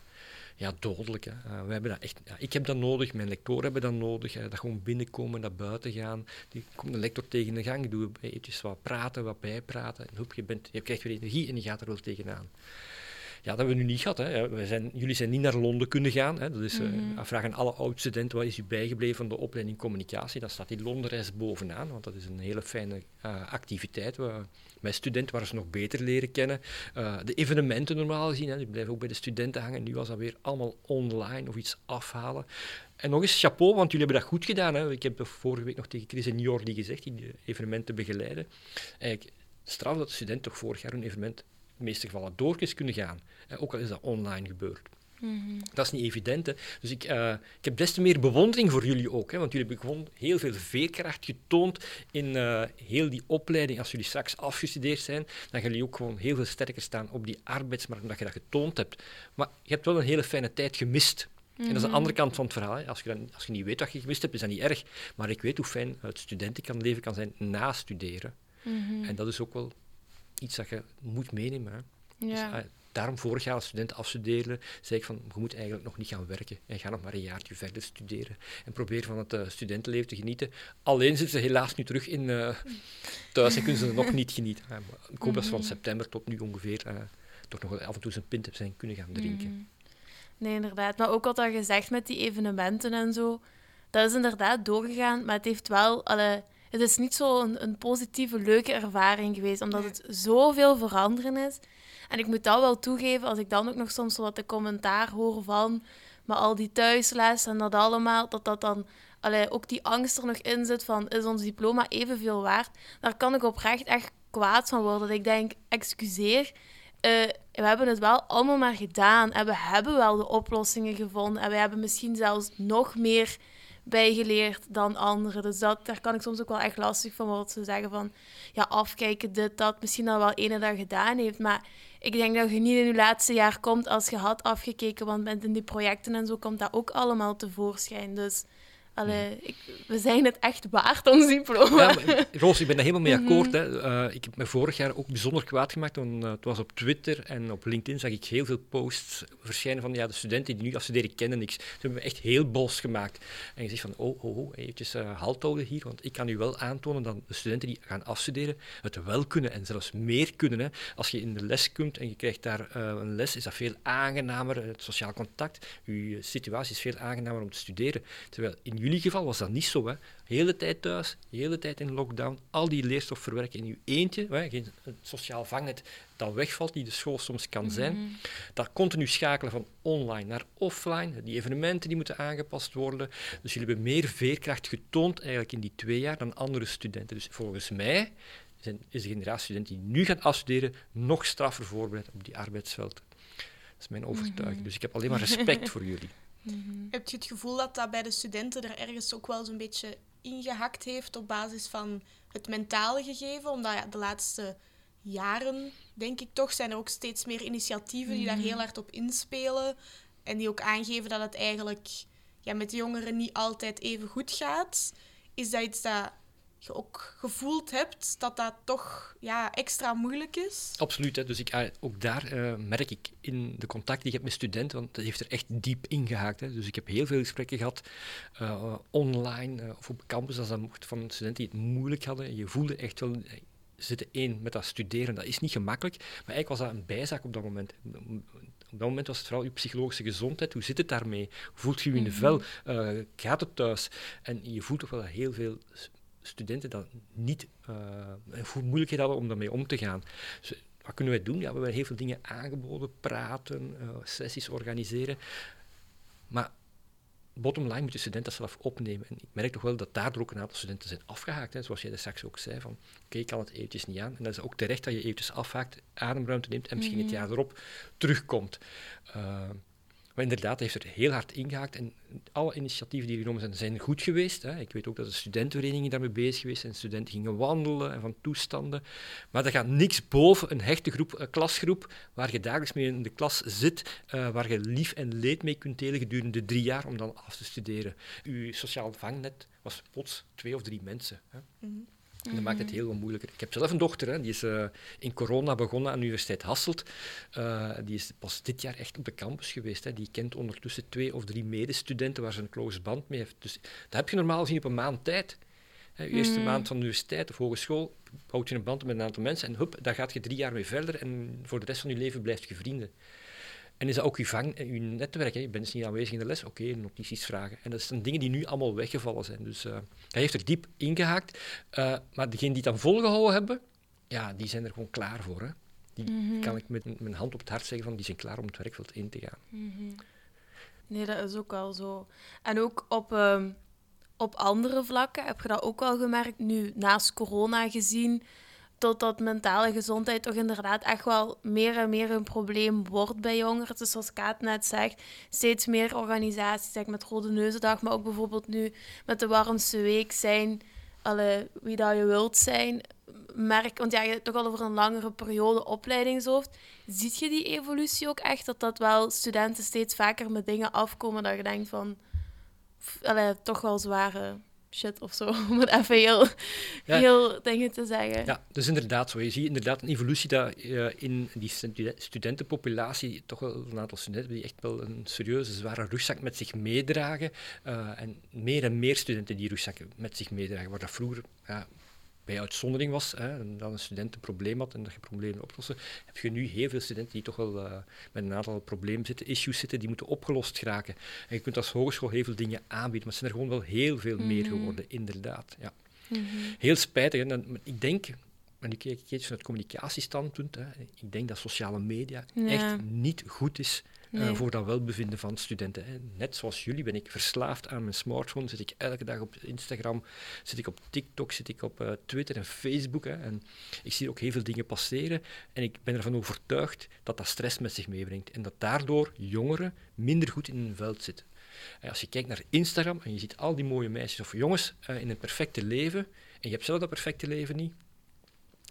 ja, dodelijk. Hè. Uh, we hebben dat echt, ja, ik heb dat nodig, mijn lectoren hebben dat nodig. dat gewoon binnenkomen, naar buiten gaan. Die komt een lector tegen de gang, doe eventjes wat praten, wat bijpraten. En hoep, je, bent, je krijgt weer energie en je gaat er wel tegenaan. Ja, dat hebben we nu niet gehad. Hè. We zijn, jullie zijn niet naar Londen kunnen gaan. Hè. Dat is, mm -hmm. vragen alle oud-studenten, wat is u bijgebleven van de opleiding communicatie? Dan staat die Londenreis bovenaan, want dat is een hele fijne uh, activiteit. We, mijn studenten waar ze nog beter leren kennen. Uh, de evenementen normaal gezien, hè, die blijven ook bij de studenten hangen. Nu was dat weer allemaal online of iets afhalen. En nog eens chapeau, want jullie hebben dat goed gedaan. Hè. Ik heb vorige week nog tegen Chris en Jordi gezegd, die de evenementen begeleiden. Eigenlijk straf dat de studenten toch vorig jaar een evenement de meeste gevallen door is kunnen gaan. ook al is dat online gebeurd. Mm Dat is niet evident. Hè. Dus ik, uh, ik heb des te meer bewondering voor jullie ook. Hè, want jullie hebben gewoon heel veel veerkracht getoond in uh, heel die opleiding. Als jullie straks afgestudeerd zijn, dan gaan jullie ook gewoon heel veel sterker staan op die arbeidsmarkt, omdat je dat getoond hebt. Maar je hebt wel een hele fijne tijd gemist. En dat is de mhm. andere kant van het verhaal. Hè. Als, je dan, als je niet weet wat je gemist hebt, is dat niet erg. Maar ik weet hoe fijn het studentenleven kan zijn na studeren. Mm En dat is ook wel iets dat je moet meenemen. Hè. Ja. Dus, uh, daarom vorig jaar als student afstuderen, zei ik van, je moet eigenlijk nog niet gaan werken. En ga nog maar een jaartje verder studeren. En probeer van het uh, studentenleven te genieten. Alleen zitten ze helaas nu terug in uh, thuis en kunnen ze nog niet genieten. ik hoop dat ze van mhm. september tot nu ongeveer toch nog af en toe zijn pint zijn kunnen gaan drinken. Mhm. Nee, inderdaad. Maar ook wat al gezegd met die evenementen en zo, dat is inderdaad doorgegaan, maar het heeft wel... Alle, het is niet zo een, een, positieve, leuke ervaring geweest, omdat het zoveel veranderen is. En ik moet dat wel toegeven, als ik dan ook nog soms wat de commentaar hoor van, maar al die thuisles en dat allemaal, dat dat dan allee, ook die angst er nog in zit van, is ons diploma evenveel waard? Daar kan ik oprecht echt kwaad van worden. Dat ik denk, excuseer, uh, we hebben het wel allemaal maar gedaan. En we hebben wel de oplossingen gevonden. En we hebben misschien zelfs nog meer bijgeleerd dan anderen. Dus dat, daar kan ik soms ook wel echt lastig van worden. Ze zeggen van, ja, afkijken, dit, dat. Misschien al wel ene dat gedaan heeft. Maar ik denk dat je niet in je laatste jaar komt als je had afgekeken. Want met in die projecten en zo komt dat ook allemaal tevoorschijn. Dus Allee, ik, we zijn het echt waard, ons diploma. Ja, maar, Roos, ik ben daar helemaal mee mhm. akkoord. Hè. Uh, ik heb me vorig jaar ook bijzonder kwaad gemaakt, want uh, het was op Twitter en op LinkedIn zag ik heel veel posts verschijnen van ja, de studenten die nu afstuderen kennen niks. Ze hebben me echt heel boos gemaakt. En je zegt van, oh, oh, oh eventjes uh, halt houden hier, want ik kan u wel aantonen dat de studenten die gaan afstuderen het wel kunnen en zelfs meer kunnen. Hè. Als je in de les komt en je krijgt daar een les, is dat veel aangenamer, het sociaal contact, je situatie is veel aangenamer om te studeren. Terwijl in jullie geval was dat niet zo. Hè. Hele tijd thuis, hele tijd in lockdown, al die leerstof verwerken in je eentje. Hè. Geen sociaal vangnet dat wegvalt, die de school soms kan zijn. Mm Dat continu schakelen van online naar offline. Die evenementen die moeten aangepast worden. Dus jullie hebben meer veerkracht getoond eigenlijk in die twee jaar dan andere studenten. Dus volgens mij zijn, is de generatie studenten die nu gaan afstuderen nog straffer voorbereid op die arbeidsveld. Dat is mijn overtuiging. Mhm. Dus ik heb alleen maar respect voor jullie. Mm Heb je het gevoel dat dat bij de studenten er ergens ook wel zo'n beetje ingehakt heeft op basis van het mentale gegeven? Omdat ja, de laatste jaren, denk ik toch, zijn er ook steeds meer initiatieven die daar mhm. heel hard op inspelen. En die ook aangeven dat het eigenlijk ja, met jongeren niet altijd even goed gaat. Is dat iets dat je ook gevoeld hebt dat dat toch ja, extra moeilijk is? Absoluut. Hè. Dus ik, ah, ook daar uh, merk ik in de contact die ik heb met studenten, want dat heeft er echt diep ingehaakt. Hè. Dus ik heb heel veel gesprekken gehad uh, online uh, of op campus, als dat mocht, van studenten die het moeilijk hadden. Je voelde echt wel zitten één met dat studeren, dat is niet gemakkelijk. Maar eigenlijk was dat een bijzaak op dat moment. Op dat moment was het vooral je psychologische gezondheid. Hoe zit het daarmee? Voelt je je in de mhm. vel? Gaat het thuis? En je voelt toch wel heel veel studenten dat niet, uh, hoe moeilijk hadden om daarmee om te gaan. Dus, wat kunnen wij doen? Ja, we hebben heel veel dingen aangeboden, praten, uh, sessies organiseren. Maar bottom line moet de student dat zelf opnemen. En ik merk toch wel dat daardoor ook een aantal studenten zijn afgehaakt. Hè. Zoals jij straks ook zei, van oké, ik kan het eventjes niet aan. En dat is ook terecht dat je eventjes afhaakt, ademruimte neemt en misschien het mhm. jaar erop terugkomt. Uh, maar inderdaad, heeft er heel hard ingehaakt en alle initiatieven die genomen zijn, zijn goed geweest. Hè. Ik weet ook dat de studentenverenigingen daarmee bezig geweest zijn. Studenten gingen wandelen en van toestanden. Maar er gaat niks boven een hechte groep, een klasgroep, waar je dagelijks mee in de klas zit, uh, waar je lief en leed mee kunt delen gedurende drie jaar om dan af te studeren. Uw sociaal vangnet was plots twee of drie mensen. Hè. Mhm. En dat maakt het heel wat moeilijker. Ik heb zelf een dochter, hè, die is uh, in corona begonnen aan de Universiteit Hasselt. Uh, die is pas dit jaar echt op de campus geweest. Hè. Die kent ondertussen twee of drie medestudenten waar ze een close band mee heeft. Dus dat heb je normaal gezien op een maand tijd. Hè, je eerste maand van de universiteit of hogeschool bouwt je een band met een aantal mensen en hup, daar gaat je drie jaar mee verder en voor de rest van je leven blijft je vrienden. En is dat ook je, vang, je netwerk? Hè? Je bent dus niet aanwezig in de les, oké, okay, notities vragen. En dat zijn dingen die nu allemaal weggevallen zijn. Dus uh, hij heeft er diep ingehaakt. Uh, maar degenen die het dan volgehouden hebben, ja, die zijn er gewoon klaar voor. Hè? Die mm -hmm. kan ik met mijn hand op het hart zeggen van, die zijn klaar om het werkveld in te gaan. Mm -hmm. Nee, dat is ook wel zo. En ook op, um, op andere vlakken heb je dat ook wel gemerkt, nu naast corona gezien totdat mentale gezondheid toch inderdaad echt wel meer en meer een probleem wordt bij jongeren. Dus zoals Kaat net zegt, steeds meer organisaties, zeg met Rode Neuzendag, maar ook bijvoorbeeld nu met de Warmste Week zijn, alle, wie dat je wilt zijn, merk, want ja, je hebt toch al over een langere periode opleidingshoofd, ziet je die evolutie ook echt, dat dat wel studenten steeds vaker met dingen afkomen dat je denkt van, allee, toch wel zware shit of zo, om het even heel, ja. heel dingen te zeggen. Ja, dus inderdaad zo. Je ziet inderdaad een evolutie dat uh, in die studentenpopulatie toch wel een aantal studenten die echt wel een serieuze, zware rugzak met zich meedragen. Uh, en meer en meer studenten die rugzakken met zich meedragen, waar dat vroeger ja, bij uitzondering was, hè, en dat een student een probleem had en dat je problemen oplossen, heb je nu heel veel studenten die toch wel uh, met een aantal problemen zitten, issues zitten, die moeten opgelost geraken. En je kunt als hogeschool heel veel dingen aanbieden, maar het zijn er gewoon wel heel veel mm -hmm. meer geworden, inderdaad. Ja. Mm -hmm. Heel spijtig. Hè. Ik denk, maar nu kijk ik eens van het communicatiestandpunt, hè, ik denk dat sociale media ja. echt niet goed is Nee. Uh, voor dat welbevinden van studenten. Hè. Net zoals jullie ben ik verslaafd aan mijn smartphone. Zit ik elke dag op Instagram, zit ik op TikTok, zit ik op uh, Twitter en Facebook. Hè. En ik zie ook heel veel dingen passeren. En ik ben ervan overtuigd dat dat stress met zich meebrengt. En dat daardoor jongeren minder goed in hun veld zitten. En als je kijkt naar Instagram en je ziet al die mooie meisjes of jongens uh, in een perfecte leven, en je hebt zelf dat perfecte leven niet,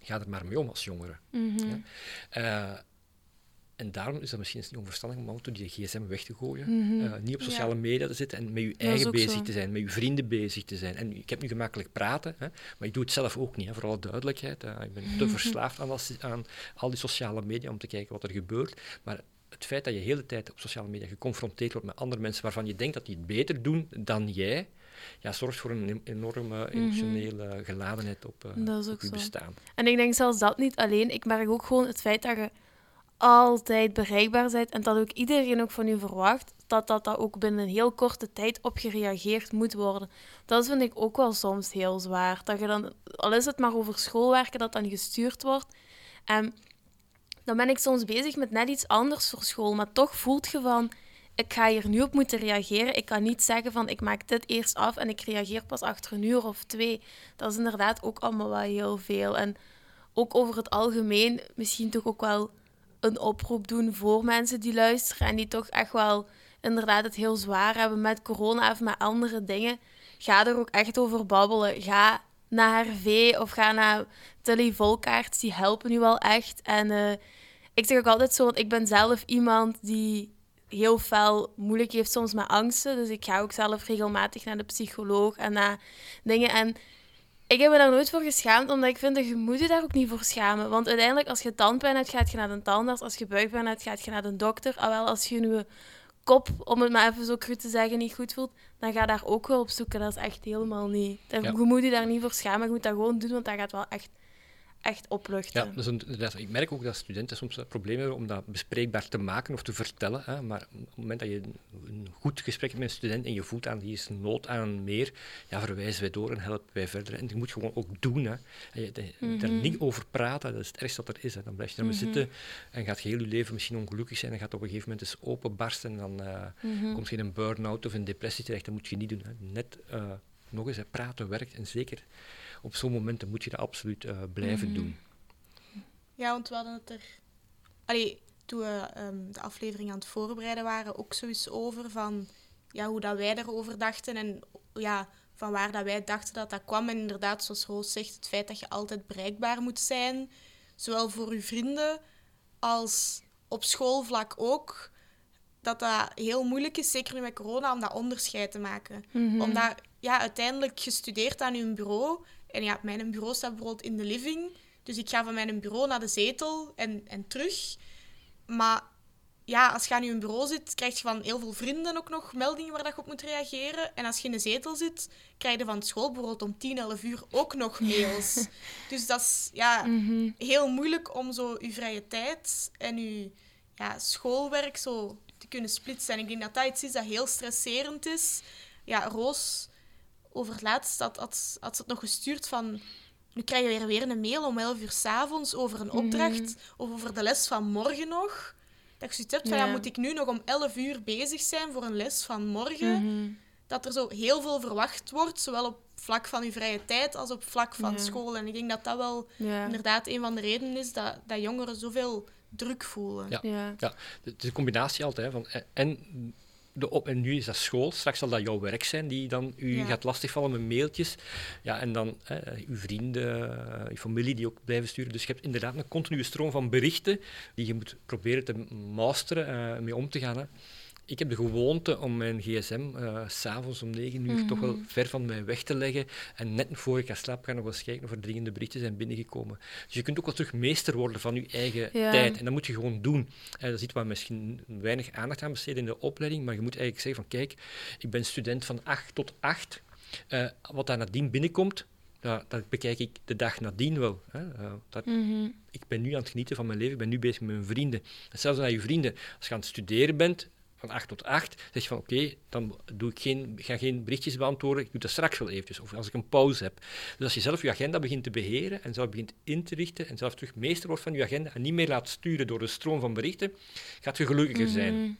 ga er maar mee om als jongere. Mm -hmm. ja. En daarom is dat misschien niet onverstandig om altijd die gsm weg te gooien. Mm -hmm. uh, niet op sociale ja. media te zitten en met je eigen bezig zo. te zijn, met je vrienden bezig te zijn. En ik heb nu gemakkelijk praten, hè, maar ik doe het zelf ook niet, hè, voor alle duidelijkheid. Uh, ik ben te verslaafd aan, aan, al die sociale media om te kijken wat er gebeurt. Maar het feit dat je de hele tijd op sociale media geconfronteerd wordt met andere mensen waarvan je denkt dat die het beter doen dan jij, ja, zorgt voor een enorme emotionele mm -hmm. geladenheid op, uh, op je zo. bestaan. En ik denk zelfs dat niet alleen. Ik merk ook gewoon het feit dat je altijd bereikbaar bent en dat ook iedereen ook van u verwacht dat dat, dat ook binnen een heel korte tijd op gereageerd moet worden. Dat vind ik ook wel soms heel zwaar. Dat je dan, al is het maar over schoolwerken, dat dan gestuurd wordt. En dan ben ik soms bezig met net iets anders voor school, maar toch voelt je van, ik ga hier nu op moeten reageren. Ik kan niet zeggen van, ik maak dit eerst af en ik reageer pas achter een uur of twee. Dat is inderdaad ook allemaal wel heel veel. En ook over het algemeen misschien toch ook wel een oproep doen voor mensen die luisteren en die toch echt wel inderdaad het heel zwaar hebben met corona of met andere dingen. Ga er ook echt over babbelen. Ga naar HRV of ga naar Tilly Volkaerts. Die helpen nu wel echt. En uh, ik zeg ook altijd zo, want ik ben zelf iemand die heel veel moeilijk heeft soms met angsten. Dus ik ga ook zelf regelmatig naar de psycholoog en naar dingen. En ik heb me daar nooit voor geschaamd, omdat ik vind dat je moet je daar ook niet voor schamen. Want uiteindelijk, als je tandpijn hebt, gaat je naar de tandarts. Als je buikpijn hebt, gaat je naar de dokter. Alhoewel, als je je kop, om het maar even zo cru te zeggen, niet goed voelt, dan ga daar ook wel op zoeken. Dat is echt helemaal niet... Ja. Je moet je daar niet voor schamen. Je moet dat gewoon doen, want dat gaat wel echt echt opluchten. Ja, dus inderdaad, ik merk ook dat studenten soms problemen hebben om dat bespreekbaar te maken of te vertellen. Hè, maar op het moment dat je een goed gesprek hebt met een student en je voelt aan die is nood aan meer, ja, verwijzen wij door en helpen wij verder. En je moet gewoon ook doen. Hè. En je, de, mm -hmm. Daar niet over praten, dat is het ergste wat er is. Hè. Dan blijf je ermee mm -hmm. zitten en gaat je heel je leven misschien ongelukkig zijn en gaat op een gegeven moment eens openbarsten en dan uh, mm -hmm. komt je in een burn-out of een depressie terecht. Dat moet je niet doen. Hè. Net uh, nog eens, hè, praten werkt en zeker op zo'n momenten moet je dat absoluut uh, blijven mm -hmm. doen. Ja, want we hadden het er... Allee, toen we um, de aflevering aan het voorbereiden waren, ook zoiets over van ja, hoe dat wij erover dachten en ja, van waar dat wij dachten dat dat kwam. En inderdaad, zoals Roos zegt, het feit dat je altijd bereikbaar moet zijn, zowel voor je vrienden als op schoolvlak ook, dat dat heel moeilijk is, zeker nu met corona, om dat onderscheid te maken. Mm -hmm. Omdat ja, uiteindelijk gestudeerd aan je bureau En ja, mijn bureau staat bijvoorbeeld in de living. Dus ik ga van mijn bureau naar de zetel en, en terug. Maar ja, als je aan je bureau zit, krijg je van heel veel vrienden ook nog meldingen waar je op moet reageren. En als je in de zetel zit, krijg je van school bijvoorbeeld om 10, 11 uur ook nog mails. dus dat is ja, Mhm. heel moeilijk om zo je vrije tijd en je ja, schoolwerk zo te kunnen splitsen. En ik denk dat dat iets is dat heel stresserend is. Ja, Roos, over het laatst had, had, had ze het nog gestuurd van... Nu krijg je weer, weer een mail om 11 uur s'avonds over een opdracht of over de les van morgen nog. Dat je zoiets hebt van, ja. Ja. moet ik nu nog om 11 uur bezig zijn voor een les van morgen? Mhm. Dat er zo heel veel verwacht wordt, zowel op vlak van je vrije tijd als op vlak van Ja. school. En ik denk dat dat wel Ja. inderdaad een van de redenen is dat, dat jongeren zoveel druk voelen. Ja. Ja. Ja, het is een combinatie altijd. Hè, van, en, de op, en nu is dat school, straks zal dat jouw werk zijn die dan u Ja. gaat lastigvallen met mailtjes. Ja, en dan hè, uw vrienden, eh, uw familie die ook blijven sturen. Dus je hebt inderdaad een continue stroom van berichten die je moet proberen te masteren, eh mee om te gaan. Hè. Ik heb de gewoonte om mijn gsm eh, s s'avonds om negen uur toch wel ver van mij weg te leggen. En net voor ik ga slapen ga nog eens kijken of er dringende berichten zijn binnengekomen. Dus je kunt ook wel terug meester worden van je eigen Ja. tijd. En dat moet je gewoon doen. En dat is iets waar misschien weinig aandacht aan besteden in de opleiding. Maar je moet eigenlijk zeggen van kijk, ik ben student van 8 tot 8. Eh, wat daar nadien binnenkomt, dat, dat bekijk ik de dag nadien wel. Hè. Eh, dat, Mhm. ik ben nu aan het genieten van mijn leven, ik ben nu bezig met mijn vrienden. Hetzelfde aan je vrienden. Als je aan het studeren bent, van 8 tot 8, zeg je van oké, dan doe ik geen, ga geen berichtjes beantwoorden, ik doe dat straks wel eventjes, of als ik een pauze heb. Dus als je zelf je agenda begint te beheren en zelf begint in te richten en zelf terug meester wordt van je agenda en niet meer laat sturen door de stroom van berichten, gaat je gelukkiger zijn.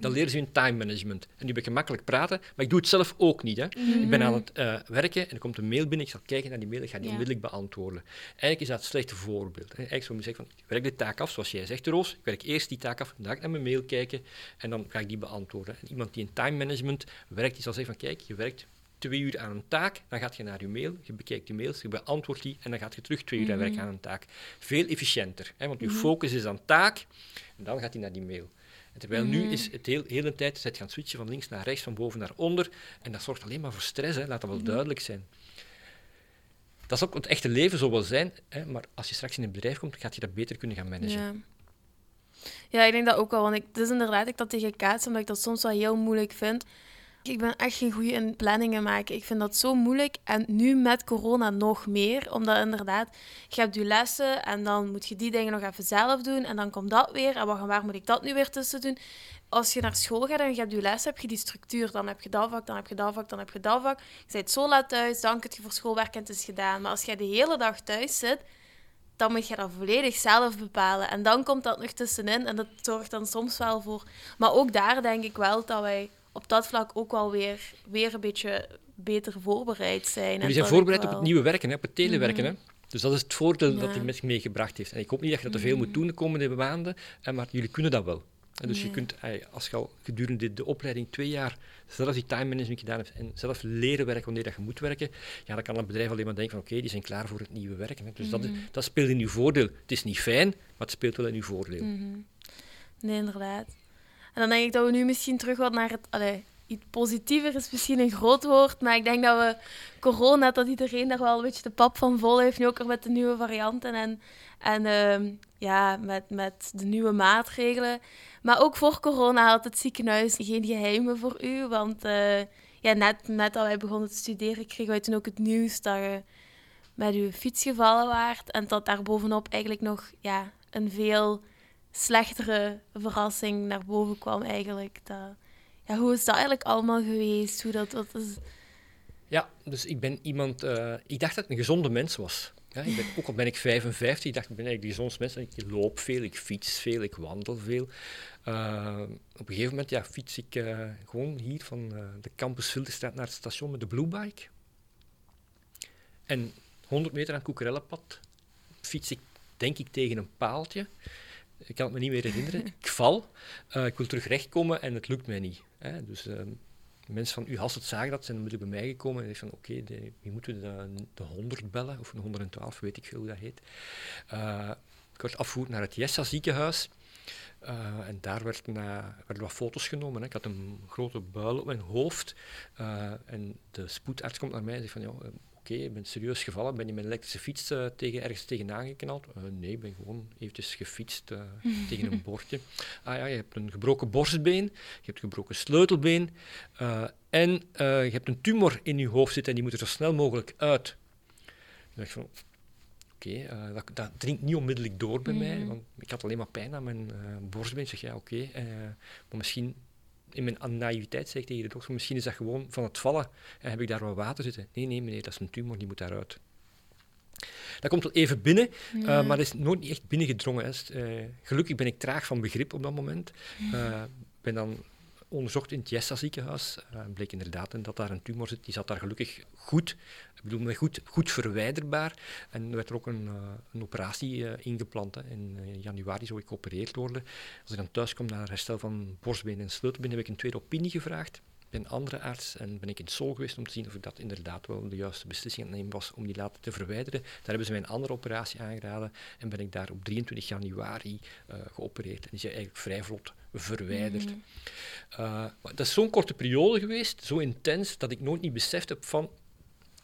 Mhm. Dan leren ze in time management. En nu ben ik gemakkelijk praten, maar ik doe het zelf ook niet. Hè. Ik ben aan het eh, werken en er komt een mail binnen, ik zal kijken naar die mail, ik ga die Ja. onmiddellijk beantwoorden. Eigenlijk is dat het slechte voorbeeld. Hè. Eigenlijk zou je zeggen van, ik werk de taak af, zoals jij zegt, Roos. Ik werk eerst die taak af, dan ga ik naar mijn mail kijken en dan ga ik die beantwoorden. En iemand die in time management werkt, die zal zeggen van, kijk, je werkt twee uur aan een taak, dan gaat je naar je mail, je bekijkt die mails, je beantwoordt die en dan gaat je terug twee uur aan werken aan een taak. Veel efficiënter, hè, want je focus is aan taak en dan gaat hij naar die mail. En terwijl nu is het heel, heel de tijd gaan switchen van links naar rechts, van boven naar onder. En dat zorgt alleen maar voor stress, hè. laat dat wel duidelijk zijn. Dat is ook het echte leven zo wel zijn, hè, maar als je straks in een bedrijf komt, gaat je dat beter kunnen gaan managen. Ja. ja, ik denk dat ook wel. Want ik, het is inderdaad ik dat tegen Kaats, omdat ik dat soms wel heel moeilijk vind. Ik ben echt geen goede in planningen maken. Ik vind dat zo moeilijk. En nu met corona nog meer. Omdat inderdaad, je hebt je lessen en dan moet je die dingen nog even zelf doen. En dan komt dat weer. En waar, moet ik dat nu weer tussen doen? Als je naar school gaat en je hebt je les, heb je die structuur. Dan heb je dat vak, dan heb je dat vak, dan heb je dat vak. Je bent zo laat thuis, dan kun je voor schoolwerk en het is gedaan. Maar als jij de hele dag thuis zit, dan moet je dat volledig zelf bepalen. En dan komt dat nog tussenin en dat zorgt dan soms wel voor... Maar ook daar denk ik wel dat wij op dat vlak ook wel weer, weer een beetje beter voorbereid zijn. Jullie zijn dat voorbereid op het nieuwe werken, hè, op het telewerken. Hè? Dus dat is het voordeel dat Ja. het met meegebracht heeft. En ik hoop niet dat je dat te veel moet doen de komende maanden, maar jullie kunnen dat wel. En dus je kunt, als je al gedurende de opleiding twee jaar zelf die time management gedaan hebt en zelf leren werken wanneer dat je moet werken, ja, dan kan een bedrijf alleen maar denken van oké, die zijn klaar voor het nieuwe werken. Hè. Dus dat, is, dat speelt in uw voordeel. Het is niet fijn, maar het speelt wel in uw voordeel. Mhm. Nee, inderdaad. En dan denk ik dat we nu misschien terug wat naar het... Iets positiever is misschien een groot woord, maar ik denk dat we corona, dat iedereen daar wel een beetje de pap van vol heeft, nu ook al met de nieuwe varianten en, en ehm, ja, met, met de nieuwe maatregelen. Maar ook voor corona had het ziekenhuis geen geheimen voor u, want eh, ja, net, net dat wij begonnen te studeren, kregen wij toen ook het nieuws dat je met uw fiets gevallen waart en dat daar bovenop eigenlijk nog ja, een veel slechtere verrassing naar boven kwam eigenlijk. Dat, ja, hoe is dat eigenlijk allemaal geweest? Hoe dat, dat is... Ja, dus ik ben iemand... eh, ik dacht dat ik een gezonde mens was. Ja, ik ben, ook al ben ik 55, ik dacht ik ben eigenlijk de gezondste mens. Ik loop veel, ik fiets veel, ik wandel veel. Eh, op een gegeven moment ja, fiets ik eh, gewoon hier van de campus Filterstraat naar het station met de Blue Bike. En 100 meter aan het fiets ik denk ik tegen een paaltje. Ik kan het me niet meer herinneren. Ik val. Eh, ik wil terug rechtkomen en het lukt mij niet. Hè. Dus ehm, mensen van U Hasselt zagen dat, zijn onmiddellijk bij mij gekomen en zeiden van oké, de- wie moeten de, de 100 bellen, of een 112, weet ik veel hoe dat heet. Eh, ik werd afgevoerd naar het Jessa ziekenhuis. Eh, en daar werd na, werden wat foto's genomen. Hè. Ik had een grote buil op mijn hoofd. En de spoedarts komt naar mij en zegt van, ja, eh, oké, je bent serieus gevallen, ben je met een elektrische fiets uh, tegen, ergens tegenaan geknald? Uh, nee, ik ben gewoon eventjes gefietst uh, tegen een bordje. Ah ja, je hebt een gebroken borstbeen, je hebt een gebroken sleutelbeen en je hebt een tumor in je hoofd zitten en die moet er zo snel mogelijk uit. Dan dacht ik van, oké, okay, dat, dat, dringt niet onmiddellijk door bij mij, want ik had alleen maar pijn aan mijn borstbeen. Ik zeg, ja, oké, okay, maar misschien in mijn naïviteit zeg ik tegen de dokter, misschien is dat gewoon van het vallen en heb ik daar wat water zitten. Nee, nee meneer, dat is een tumor, die moet daaruit. Dat komt wel even binnen, uh, maar dat is nooit echt binnengedrongen. Uh, gelukkig ben ik traag van begrip op dat moment. Uh, ben dan onderzocht in het Jessa ziekenhuis. Uh, bleek inderdaad dat daar een tumor zit. Die zat daar gelukkig goed, ik bedoel, goed, goed verwijderbaar. En er werd er ook een, uh, een operatie ingeplant. Hè. In januari zou ik geopereerd worden. Als ik dan thuis kom naar herstel van borstbeen en sleutelbeen, heb ik een tweede opinie gevraagd bij een andere arts en ben ik in Sol geweest om te zien of ik dat inderdaad wel de juiste beslissing aan het nemen was om die laten te verwijderen. Daar hebben ze mij een andere operatie aangeraden en ben ik daar op 23 januari uh, geopereerd. En die is eigenlijk vrij vlot verwijderd. Mm uh, dat is zo'n korte periode geweest, zo intens, dat ik nooit niet beseft heb van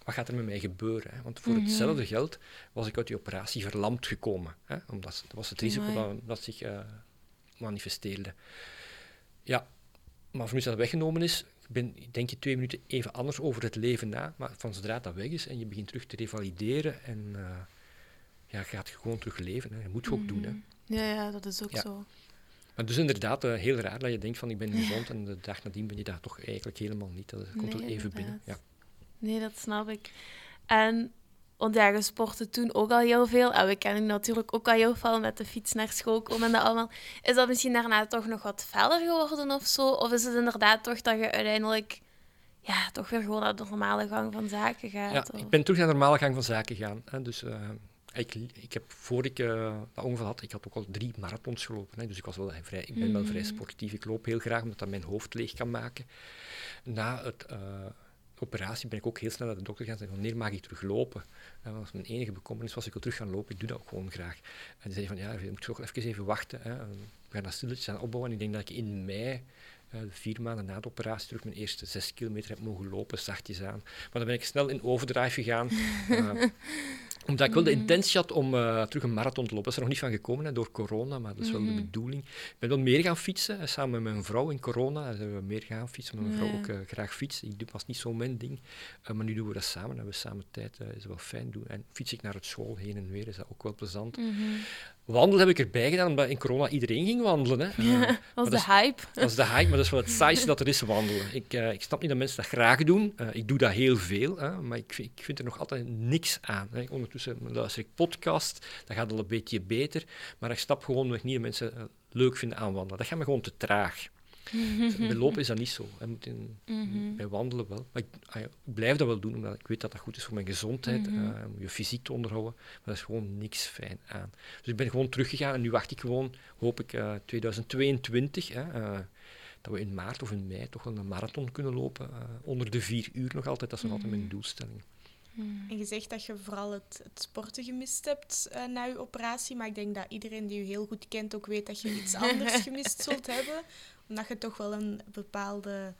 wat gaat er met mij gebeuren? Hè? Want voor mm -hmm. hetzelfde geld was ik uit die operatie verlamd gekomen. Hè? Omdat dat was het risico dat, dat, zich uh, manifesteerde. Ja, maar voor nu dat weggenomen is, ben, denk je twee minuten even anders over het leven na. Maar van zodra dat weg is en je begint terug te revalideren en uh, ja, gaat gewoon terug leven. Hè. Je moet het ook doen. Hè. Mm. Ja, ja, dat is ook ja. zo. Maar dus inderdaad, uh, heel raar dat je denkt van ik ben gezond en de dag nadien ben je daar toch eigenlijk helemaal niet. Dat komt nee, wel even binnen. Ja. Nee, dat snap ik. En je sportte toen ook al heel veel. En we kennen natuurlijk ook al heel veel met de fiets naar school komen en dat allemaal. Is dat misschien daarna toch nog wat feller geworden of zo? Of is het inderdaad toch dat je uiteindelijk ja, toch weer gewoon naar de normale gang van zaken gaat? Ja, of? ik ben terug naar de normale gang van zaken gegaan. Hè. Dus uh, ik, ik heb, voor ik uh, dat ongeval had, ik had ook al drie marathons gelopen. Hè. Dus ik, was wel vrij, ik ben wel vrij sportief. Ik loop heel graag, omdat dat mijn hoofd leeg kan maken. Na het... Uh, operatie ben ik ook heel snel naar de dokter gaan zeggen: wanneer mag ik terug lopen? En dat was mijn enige bekommernis, was ik wil terug gaan lopen, ik doe dat ook gewoon graag. En die zei van ja, je moet toch even even wachten. Hè. We gaan dat stilletjes aan opbouwen. En ik denk dat ik in mei, uh, vier maanden na de operatie, terug mijn eerste zes kilometer heb mogen lopen, zachtjes aan. Maar dan ben ik snel in overdrive gegaan. uh, omdat ik wel de intentie had om uh, terug een marathon te lopen. Dat is er nog niet van gekomen hè, door corona, maar dat is wel mm -hmm. de bedoeling. Ik ben wel meer gaan fietsen, hè, samen met mijn vrouw in corona. Zijn we meer gaan fietsen, mijn vrouw ook uh, graag fietsen. Ik was niet zo mijn ding, uh, maar nu doen we dat samen. Hebben we samen tijd, is wel fijn doen. En fiets ik naar het school heen en weer, is dat ook wel plezant. Mm -hmm. Wandelen heb ik erbij gedaan, omdat in corona iedereen ging wandelen. Hè. Ja, dat was de hype. Dat is de hype, maar dat is wel het saaiste dat er is, wandelen. Ik, uh, ik snap niet dat mensen dat graag doen. Uh, ik doe dat heel veel, hè, maar ik, ik, vind er nog altijd niks aan. Hè. Ondertussen luister ik podcast, dat gaat al een beetje beter, maar ik snap gewoon nog niet dat mensen uh, leuk vinden aan wandelen. Dat gaat me gewoon te traag. Bij lopen is dat niet zo. Je moet in, mm -hmm. Bij wandelen wel. Maar ik, ah ja, ik, blijf dat wel doen, omdat ik weet dat dat goed is voor mijn gezondheid, mm -hmm. uh, om je fysiek te onderhouden. Maar dat is gewoon niks fijn aan. Dus ik ben gewoon teruggegaan en nu wacht ik gewoon, hoop ik, uh, 2022, hè, uh, dat we in maart of in mei toch wel een marathon kunnen lopen. onder de vier uur nog altijd, dat is nog altijd mijn doelstelling. En je zegt dat je vooral het, het sporten gemist hebt uh, na je operatie, maar ik denk dat iedereen die je heel goed kent ook weet dat je iets anders gemist zult hebben. Omdat je toch wel een bepaalde...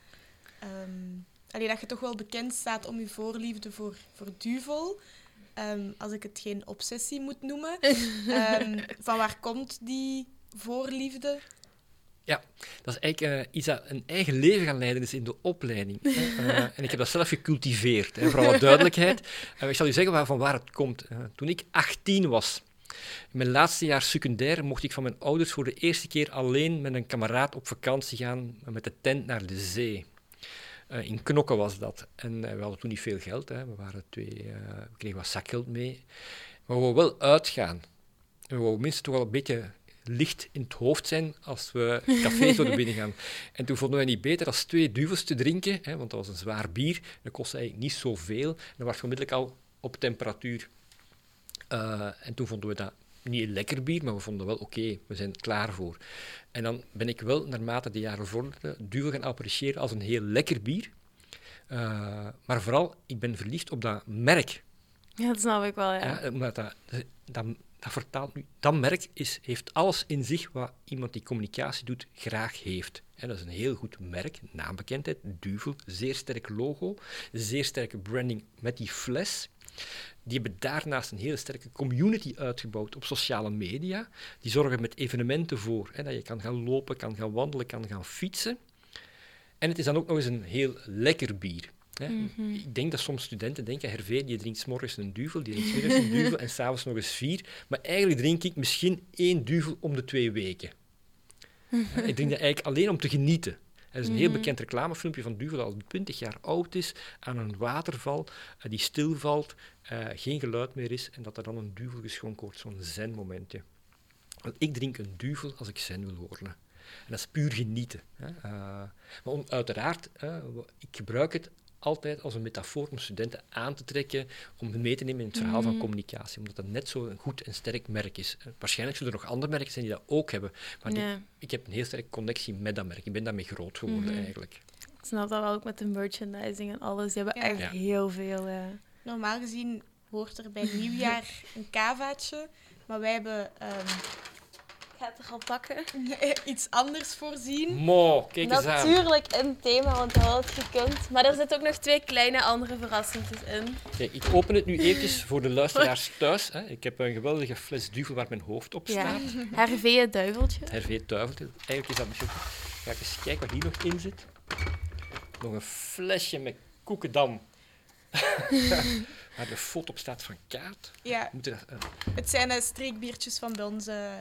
Um, allee, dat je toch wel bekend staat om je voorliefde voor, voor duvel. Um, als ik het geen obsessie moet noemen. Um, van waar komt die voorliefde? Ja, dat is eigenlijk uh, iets dat een eigen leven gaan leiden is in de opleiding. uh, en ik heb dat zelf gecultiveerd, hè, voor alle duidelijkheid. Uh, ik zal u zeggen waar, van waar het komt. toen ik 18 was, in mijn laatste jaar secundair, mocht ik van mijn ouders voor de eerste keer alleen met een kameraad op vakantie gaan met de tent naar de zee. in Knokken was dat. En we hadden toen niet veel geld, hè. we, waren twee, we kregen wat zakgeld mee. Maar we wilden wel uitgaan. We wilden minstens toch wel een beetje licht in het hoofd zijn als we café zouden binnengaan. En toen vonden wij niet beter als twee duvels te drinken, hè, want dat was een zwaar bier. Dat kostte eigenlijk niet zoveel. En dat was onmiddellijk al op temperatuur. Uh, en toen vonden we dat niet een lekker bier, maar we vonden wel oké, okay, we zijn klaar voor. En dan ben ik wel, naarmate de jaren vorderden, duvel gaan appreciëren als een heel lekker bier. Uh, maar vooral, ik ben verliefd op dat merk. Ja, dat snap ik wel, ja. ja omdat dat, dat dat vertaalt nu, dat merk is, heeft alles in zich wat iemand die communicatie doet graag heeft. En dat is een heel goed merk, naambekendheid, Duvel, zeer sterk logo, zeer sterke branding met die fles. Die hebben daarnaast een hele sterke community uitgebouwd op sociale media. Die zorgen met evenementen voor hè, dat je kan gaan lopen, kan gaan wandelen, kan gaan fietsen. En het is dan ook nog eens een heel lekker bier. Hè. Mhm. Ik denk dat soms studenten denken, Hervé, die drinkt 's morgens een duvel, die drinkt middags een duvel en s'avonds nog eens vier. Maar eigenlijk drink ik misschien één duvel om de twee weken. Ik drink dat eigenlijk alleen om te genieten. Er is een heel Mhm. bekend reclamefilmpje van Duvel dat al 20 jaar oud is, aan een waterval eh, die stilvalt, eh, geen geluid meer is en dat er dan een duvel geschonken wordt, zo'n zen-momentje. Want ik drink een duvel als ik zen wil worden. En dat is puur genieten. Hè. Eh, maar om- uiteraard, ik gebruik het altijd als een metafoor om studenten aan te trekken, om mee te nemen in het verhaal van Mhm. communicatie, omdat dat net zo een goed en sterk merk is. Eh, Waarschijnlijk zullen er nog andere merken zijn die dat ook hebben, maar die- ik heb een heel sterke connectie met dat merk. Ik ben daarmee groot geworden Mhm. eigenlijk. ik snap dat wel ook met de merchandising en alles. Die hebben Ja. echt Ja. heel veel. Ja. Normaal gezien hoort er bij nieuwjaar een kavaatje, maar wij hebben ehm, Ik ga het er al pakken. iets anders voorzien. Mo, kijk eens aan. Natuurlijk een thema, want dat had gekund. Maar er zitten ook nog twee kleine andere verrassingjes in. Kijk, ik open het nu eventjes voor de luisteraars thuis. Hè. Ik heb een geweldige fles duvel waar mijn hoofd op Ja. staat. Hervé het duiveltje. Het Hervé Duiveltje. Eigenlijk is dat misschien... Ga ik eens kijken wat hier nog in zit. Nog een flesje met koekendam. waar de foto op staat van kaart. Ja, Moeten dat, eh, het zijn eh, streekbiertjes van bij eh,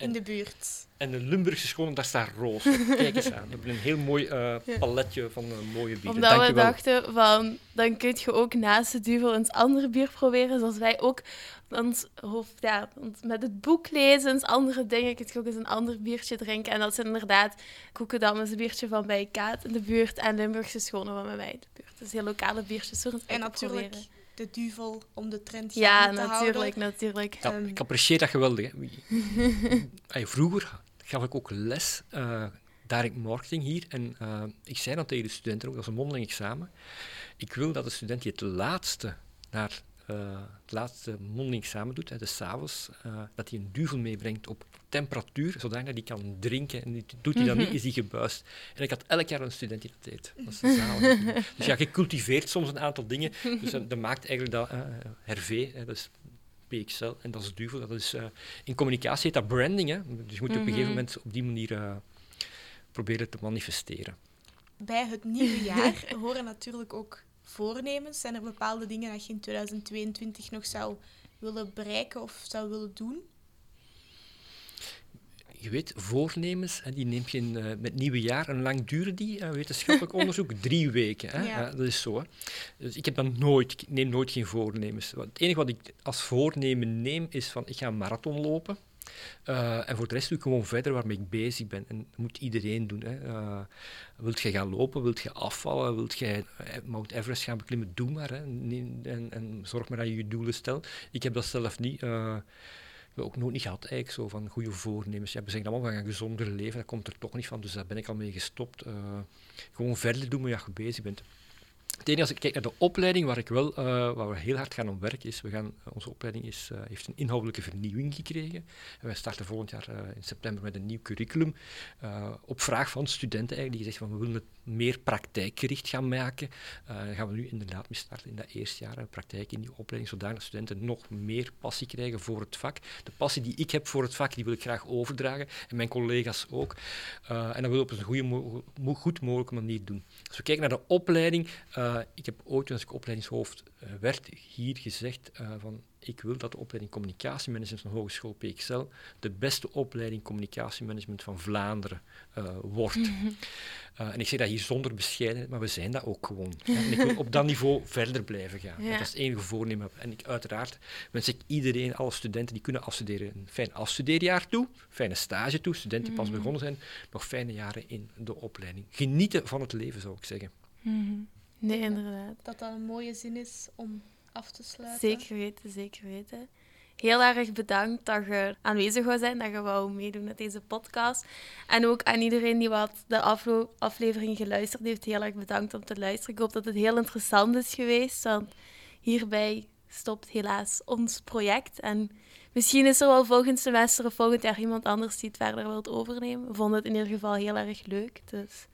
in de buurt. en de Limburgse schoenen, daar staat roos. Kijk eens aan. We hebben een heel mooi eh, paletje van eh, mooie bieren. Omdat we dachten van, dan kun je ook naast de duvel eens andere bier proberen. Zoals wij ook ons hoofd, ja, met het boek lezen, eens andere dingen. Kun je ook eens een ander biertje drinken. En dat is inderdaad, Koekendam is een biertje van bij Kaat in de buurt. En Limburgse Schonen van bij mij in de buurt. Dus heel lokale biertjes. En natuurlijk proberen. De duvel om de trend Ja, te natuurlijk, houden. natuurlijk. Ja, Ehm, ik apprecieer dat geweldig. Vroeger gaf ik ook les, eh direct marketing hier. En eh, ik zei dan tegen de studenten ook, dat is een mondeling examen. Ik wil dat de student die het laatste naar eh, het laatste mondeling examen doet, hè, dus 's avonds, eh, dat hij een duvel meebrengt op temperatuur, zodat hij die kan drinken. En doet hij dat niet, is hij gebuist. En ik had elk jaar een student die dat deed. Dat is dus ja, je cultiveert soms een aantal dingen. Dus eh, dat maakt eigenlijk dat eh Hervé, hè, dat is PXL en dat is Duvel. Dat is, eh, in communicatie heet dat branding. Hè? Dus je moet op een gegeven Mhm. moment op die manier eh, proberen te manifesteren. Bij het nieuwe jaar horen natuurlijk ook voornemens. Zijn er bepaalde dingen dat je in 2022 nog zou willen bereiken of zou willen doen? Je weet, voornemens, hè, die neem je in, eh, met nieuwe jaar. En lang duren die? eh, wetenschappelijk onderzoek? Drie weken. Hè? Ja. Dat is zo. Hè? Dus ik heb dan nooit, ik neem nooit geen voornemens. Het enige wat ik als voornemen neem, is van ik ga een marathon lopen. Eh, en voor de rest doe ik gewoon verder waarmee ik bezig ben. En dat moet iedereen doen. Hè. Eh, wilt je gaan lopen? Wilt je afvallen? Wilt je Mount Everest gaan beklimmen? Doe maar. Hè. En, en zorg maar dat je je doelen stelt. Ik heb dat zelf niet. Ook nooit niet gehad, eigenlijk, zo van goede voornemens. Ja, we zeggen allemaal, we gaan gezonder leven, dat komt er toch niet van, dus daar ben ik al mee gestopt. Eh, gewoon verder doen waar je bezig bent. Het enige, als ik kijk naar de opleiding, waar, ik wel, eh, waar we heel hard gaan om werken, is, gaan, onze opleiding is, eh, heeft een inhoudelijke vernieuwing gekregen. En wij starten volgend jaar eh, in september met een nieuw curriculum. eh, op vraag van studenten eigenlijk, die gezegd van, we willen het meer praktijkgericht gaan maken. Eh, daar gaan we nu inderdaad mee starten in dat eerste jaar, praktijk in die opleiding, zodat studenten nog meer passie krijgen voor het vak. De passie die ik heb voor het vak, die wil ik graag overdragen, en mijn collega's ook. Eh, en dat willen we op een goede, goed mogelijke manier doen. Als we kijken naar de opleiding, eh, ik heb ooit, toen ik opleidingshoofd eh, werd, hier gezegd eh, van ik wil dat de opleiding communicatiemanagement van Hogeschool PXL de beste opleiding communicatiemanagement van Vlaanderen wordt. Eh, en ik zeg dat hier zonder bescheidenheid, maar we zijn dat ook gewoon. En ik wil op dat niveau verder blijven gaan. Ja. Dat is het enige voornemen. En ik, uiteraard wens ik iedereen, alle studenten die kunnen afstuderen, een fijn afstudeerjaar toe, fijne stage toe, studenten die pas begonnen zijn, nog fijne jaren in de opleiding. Genieten van het leven, zou ik zeggen. Mhm. Nee, inderdaad. Dat dat een mooie zin is om af te sluiten. Zeker weten, zeker weten. Heel erg bedankt dat je aanwezig wou zijn, dat je wou meedoen met deze podcast. En ook aan iedereen die wat de aflevering geluisterd heeft, heel erg bedankt om te luisteren. Ik hoop dat het heel interessant is geweest, want hierbij stopt helaas ons project. En misschien is er wel volgend semester of volgend jaar iemand anders die het verder wilt overnemen. We vonden het in ieder geval heel erg leuk. Dus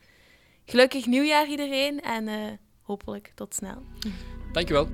gelukkig nieuwjaar iedereen en uh, hopelijk tot snel. Dankjewel.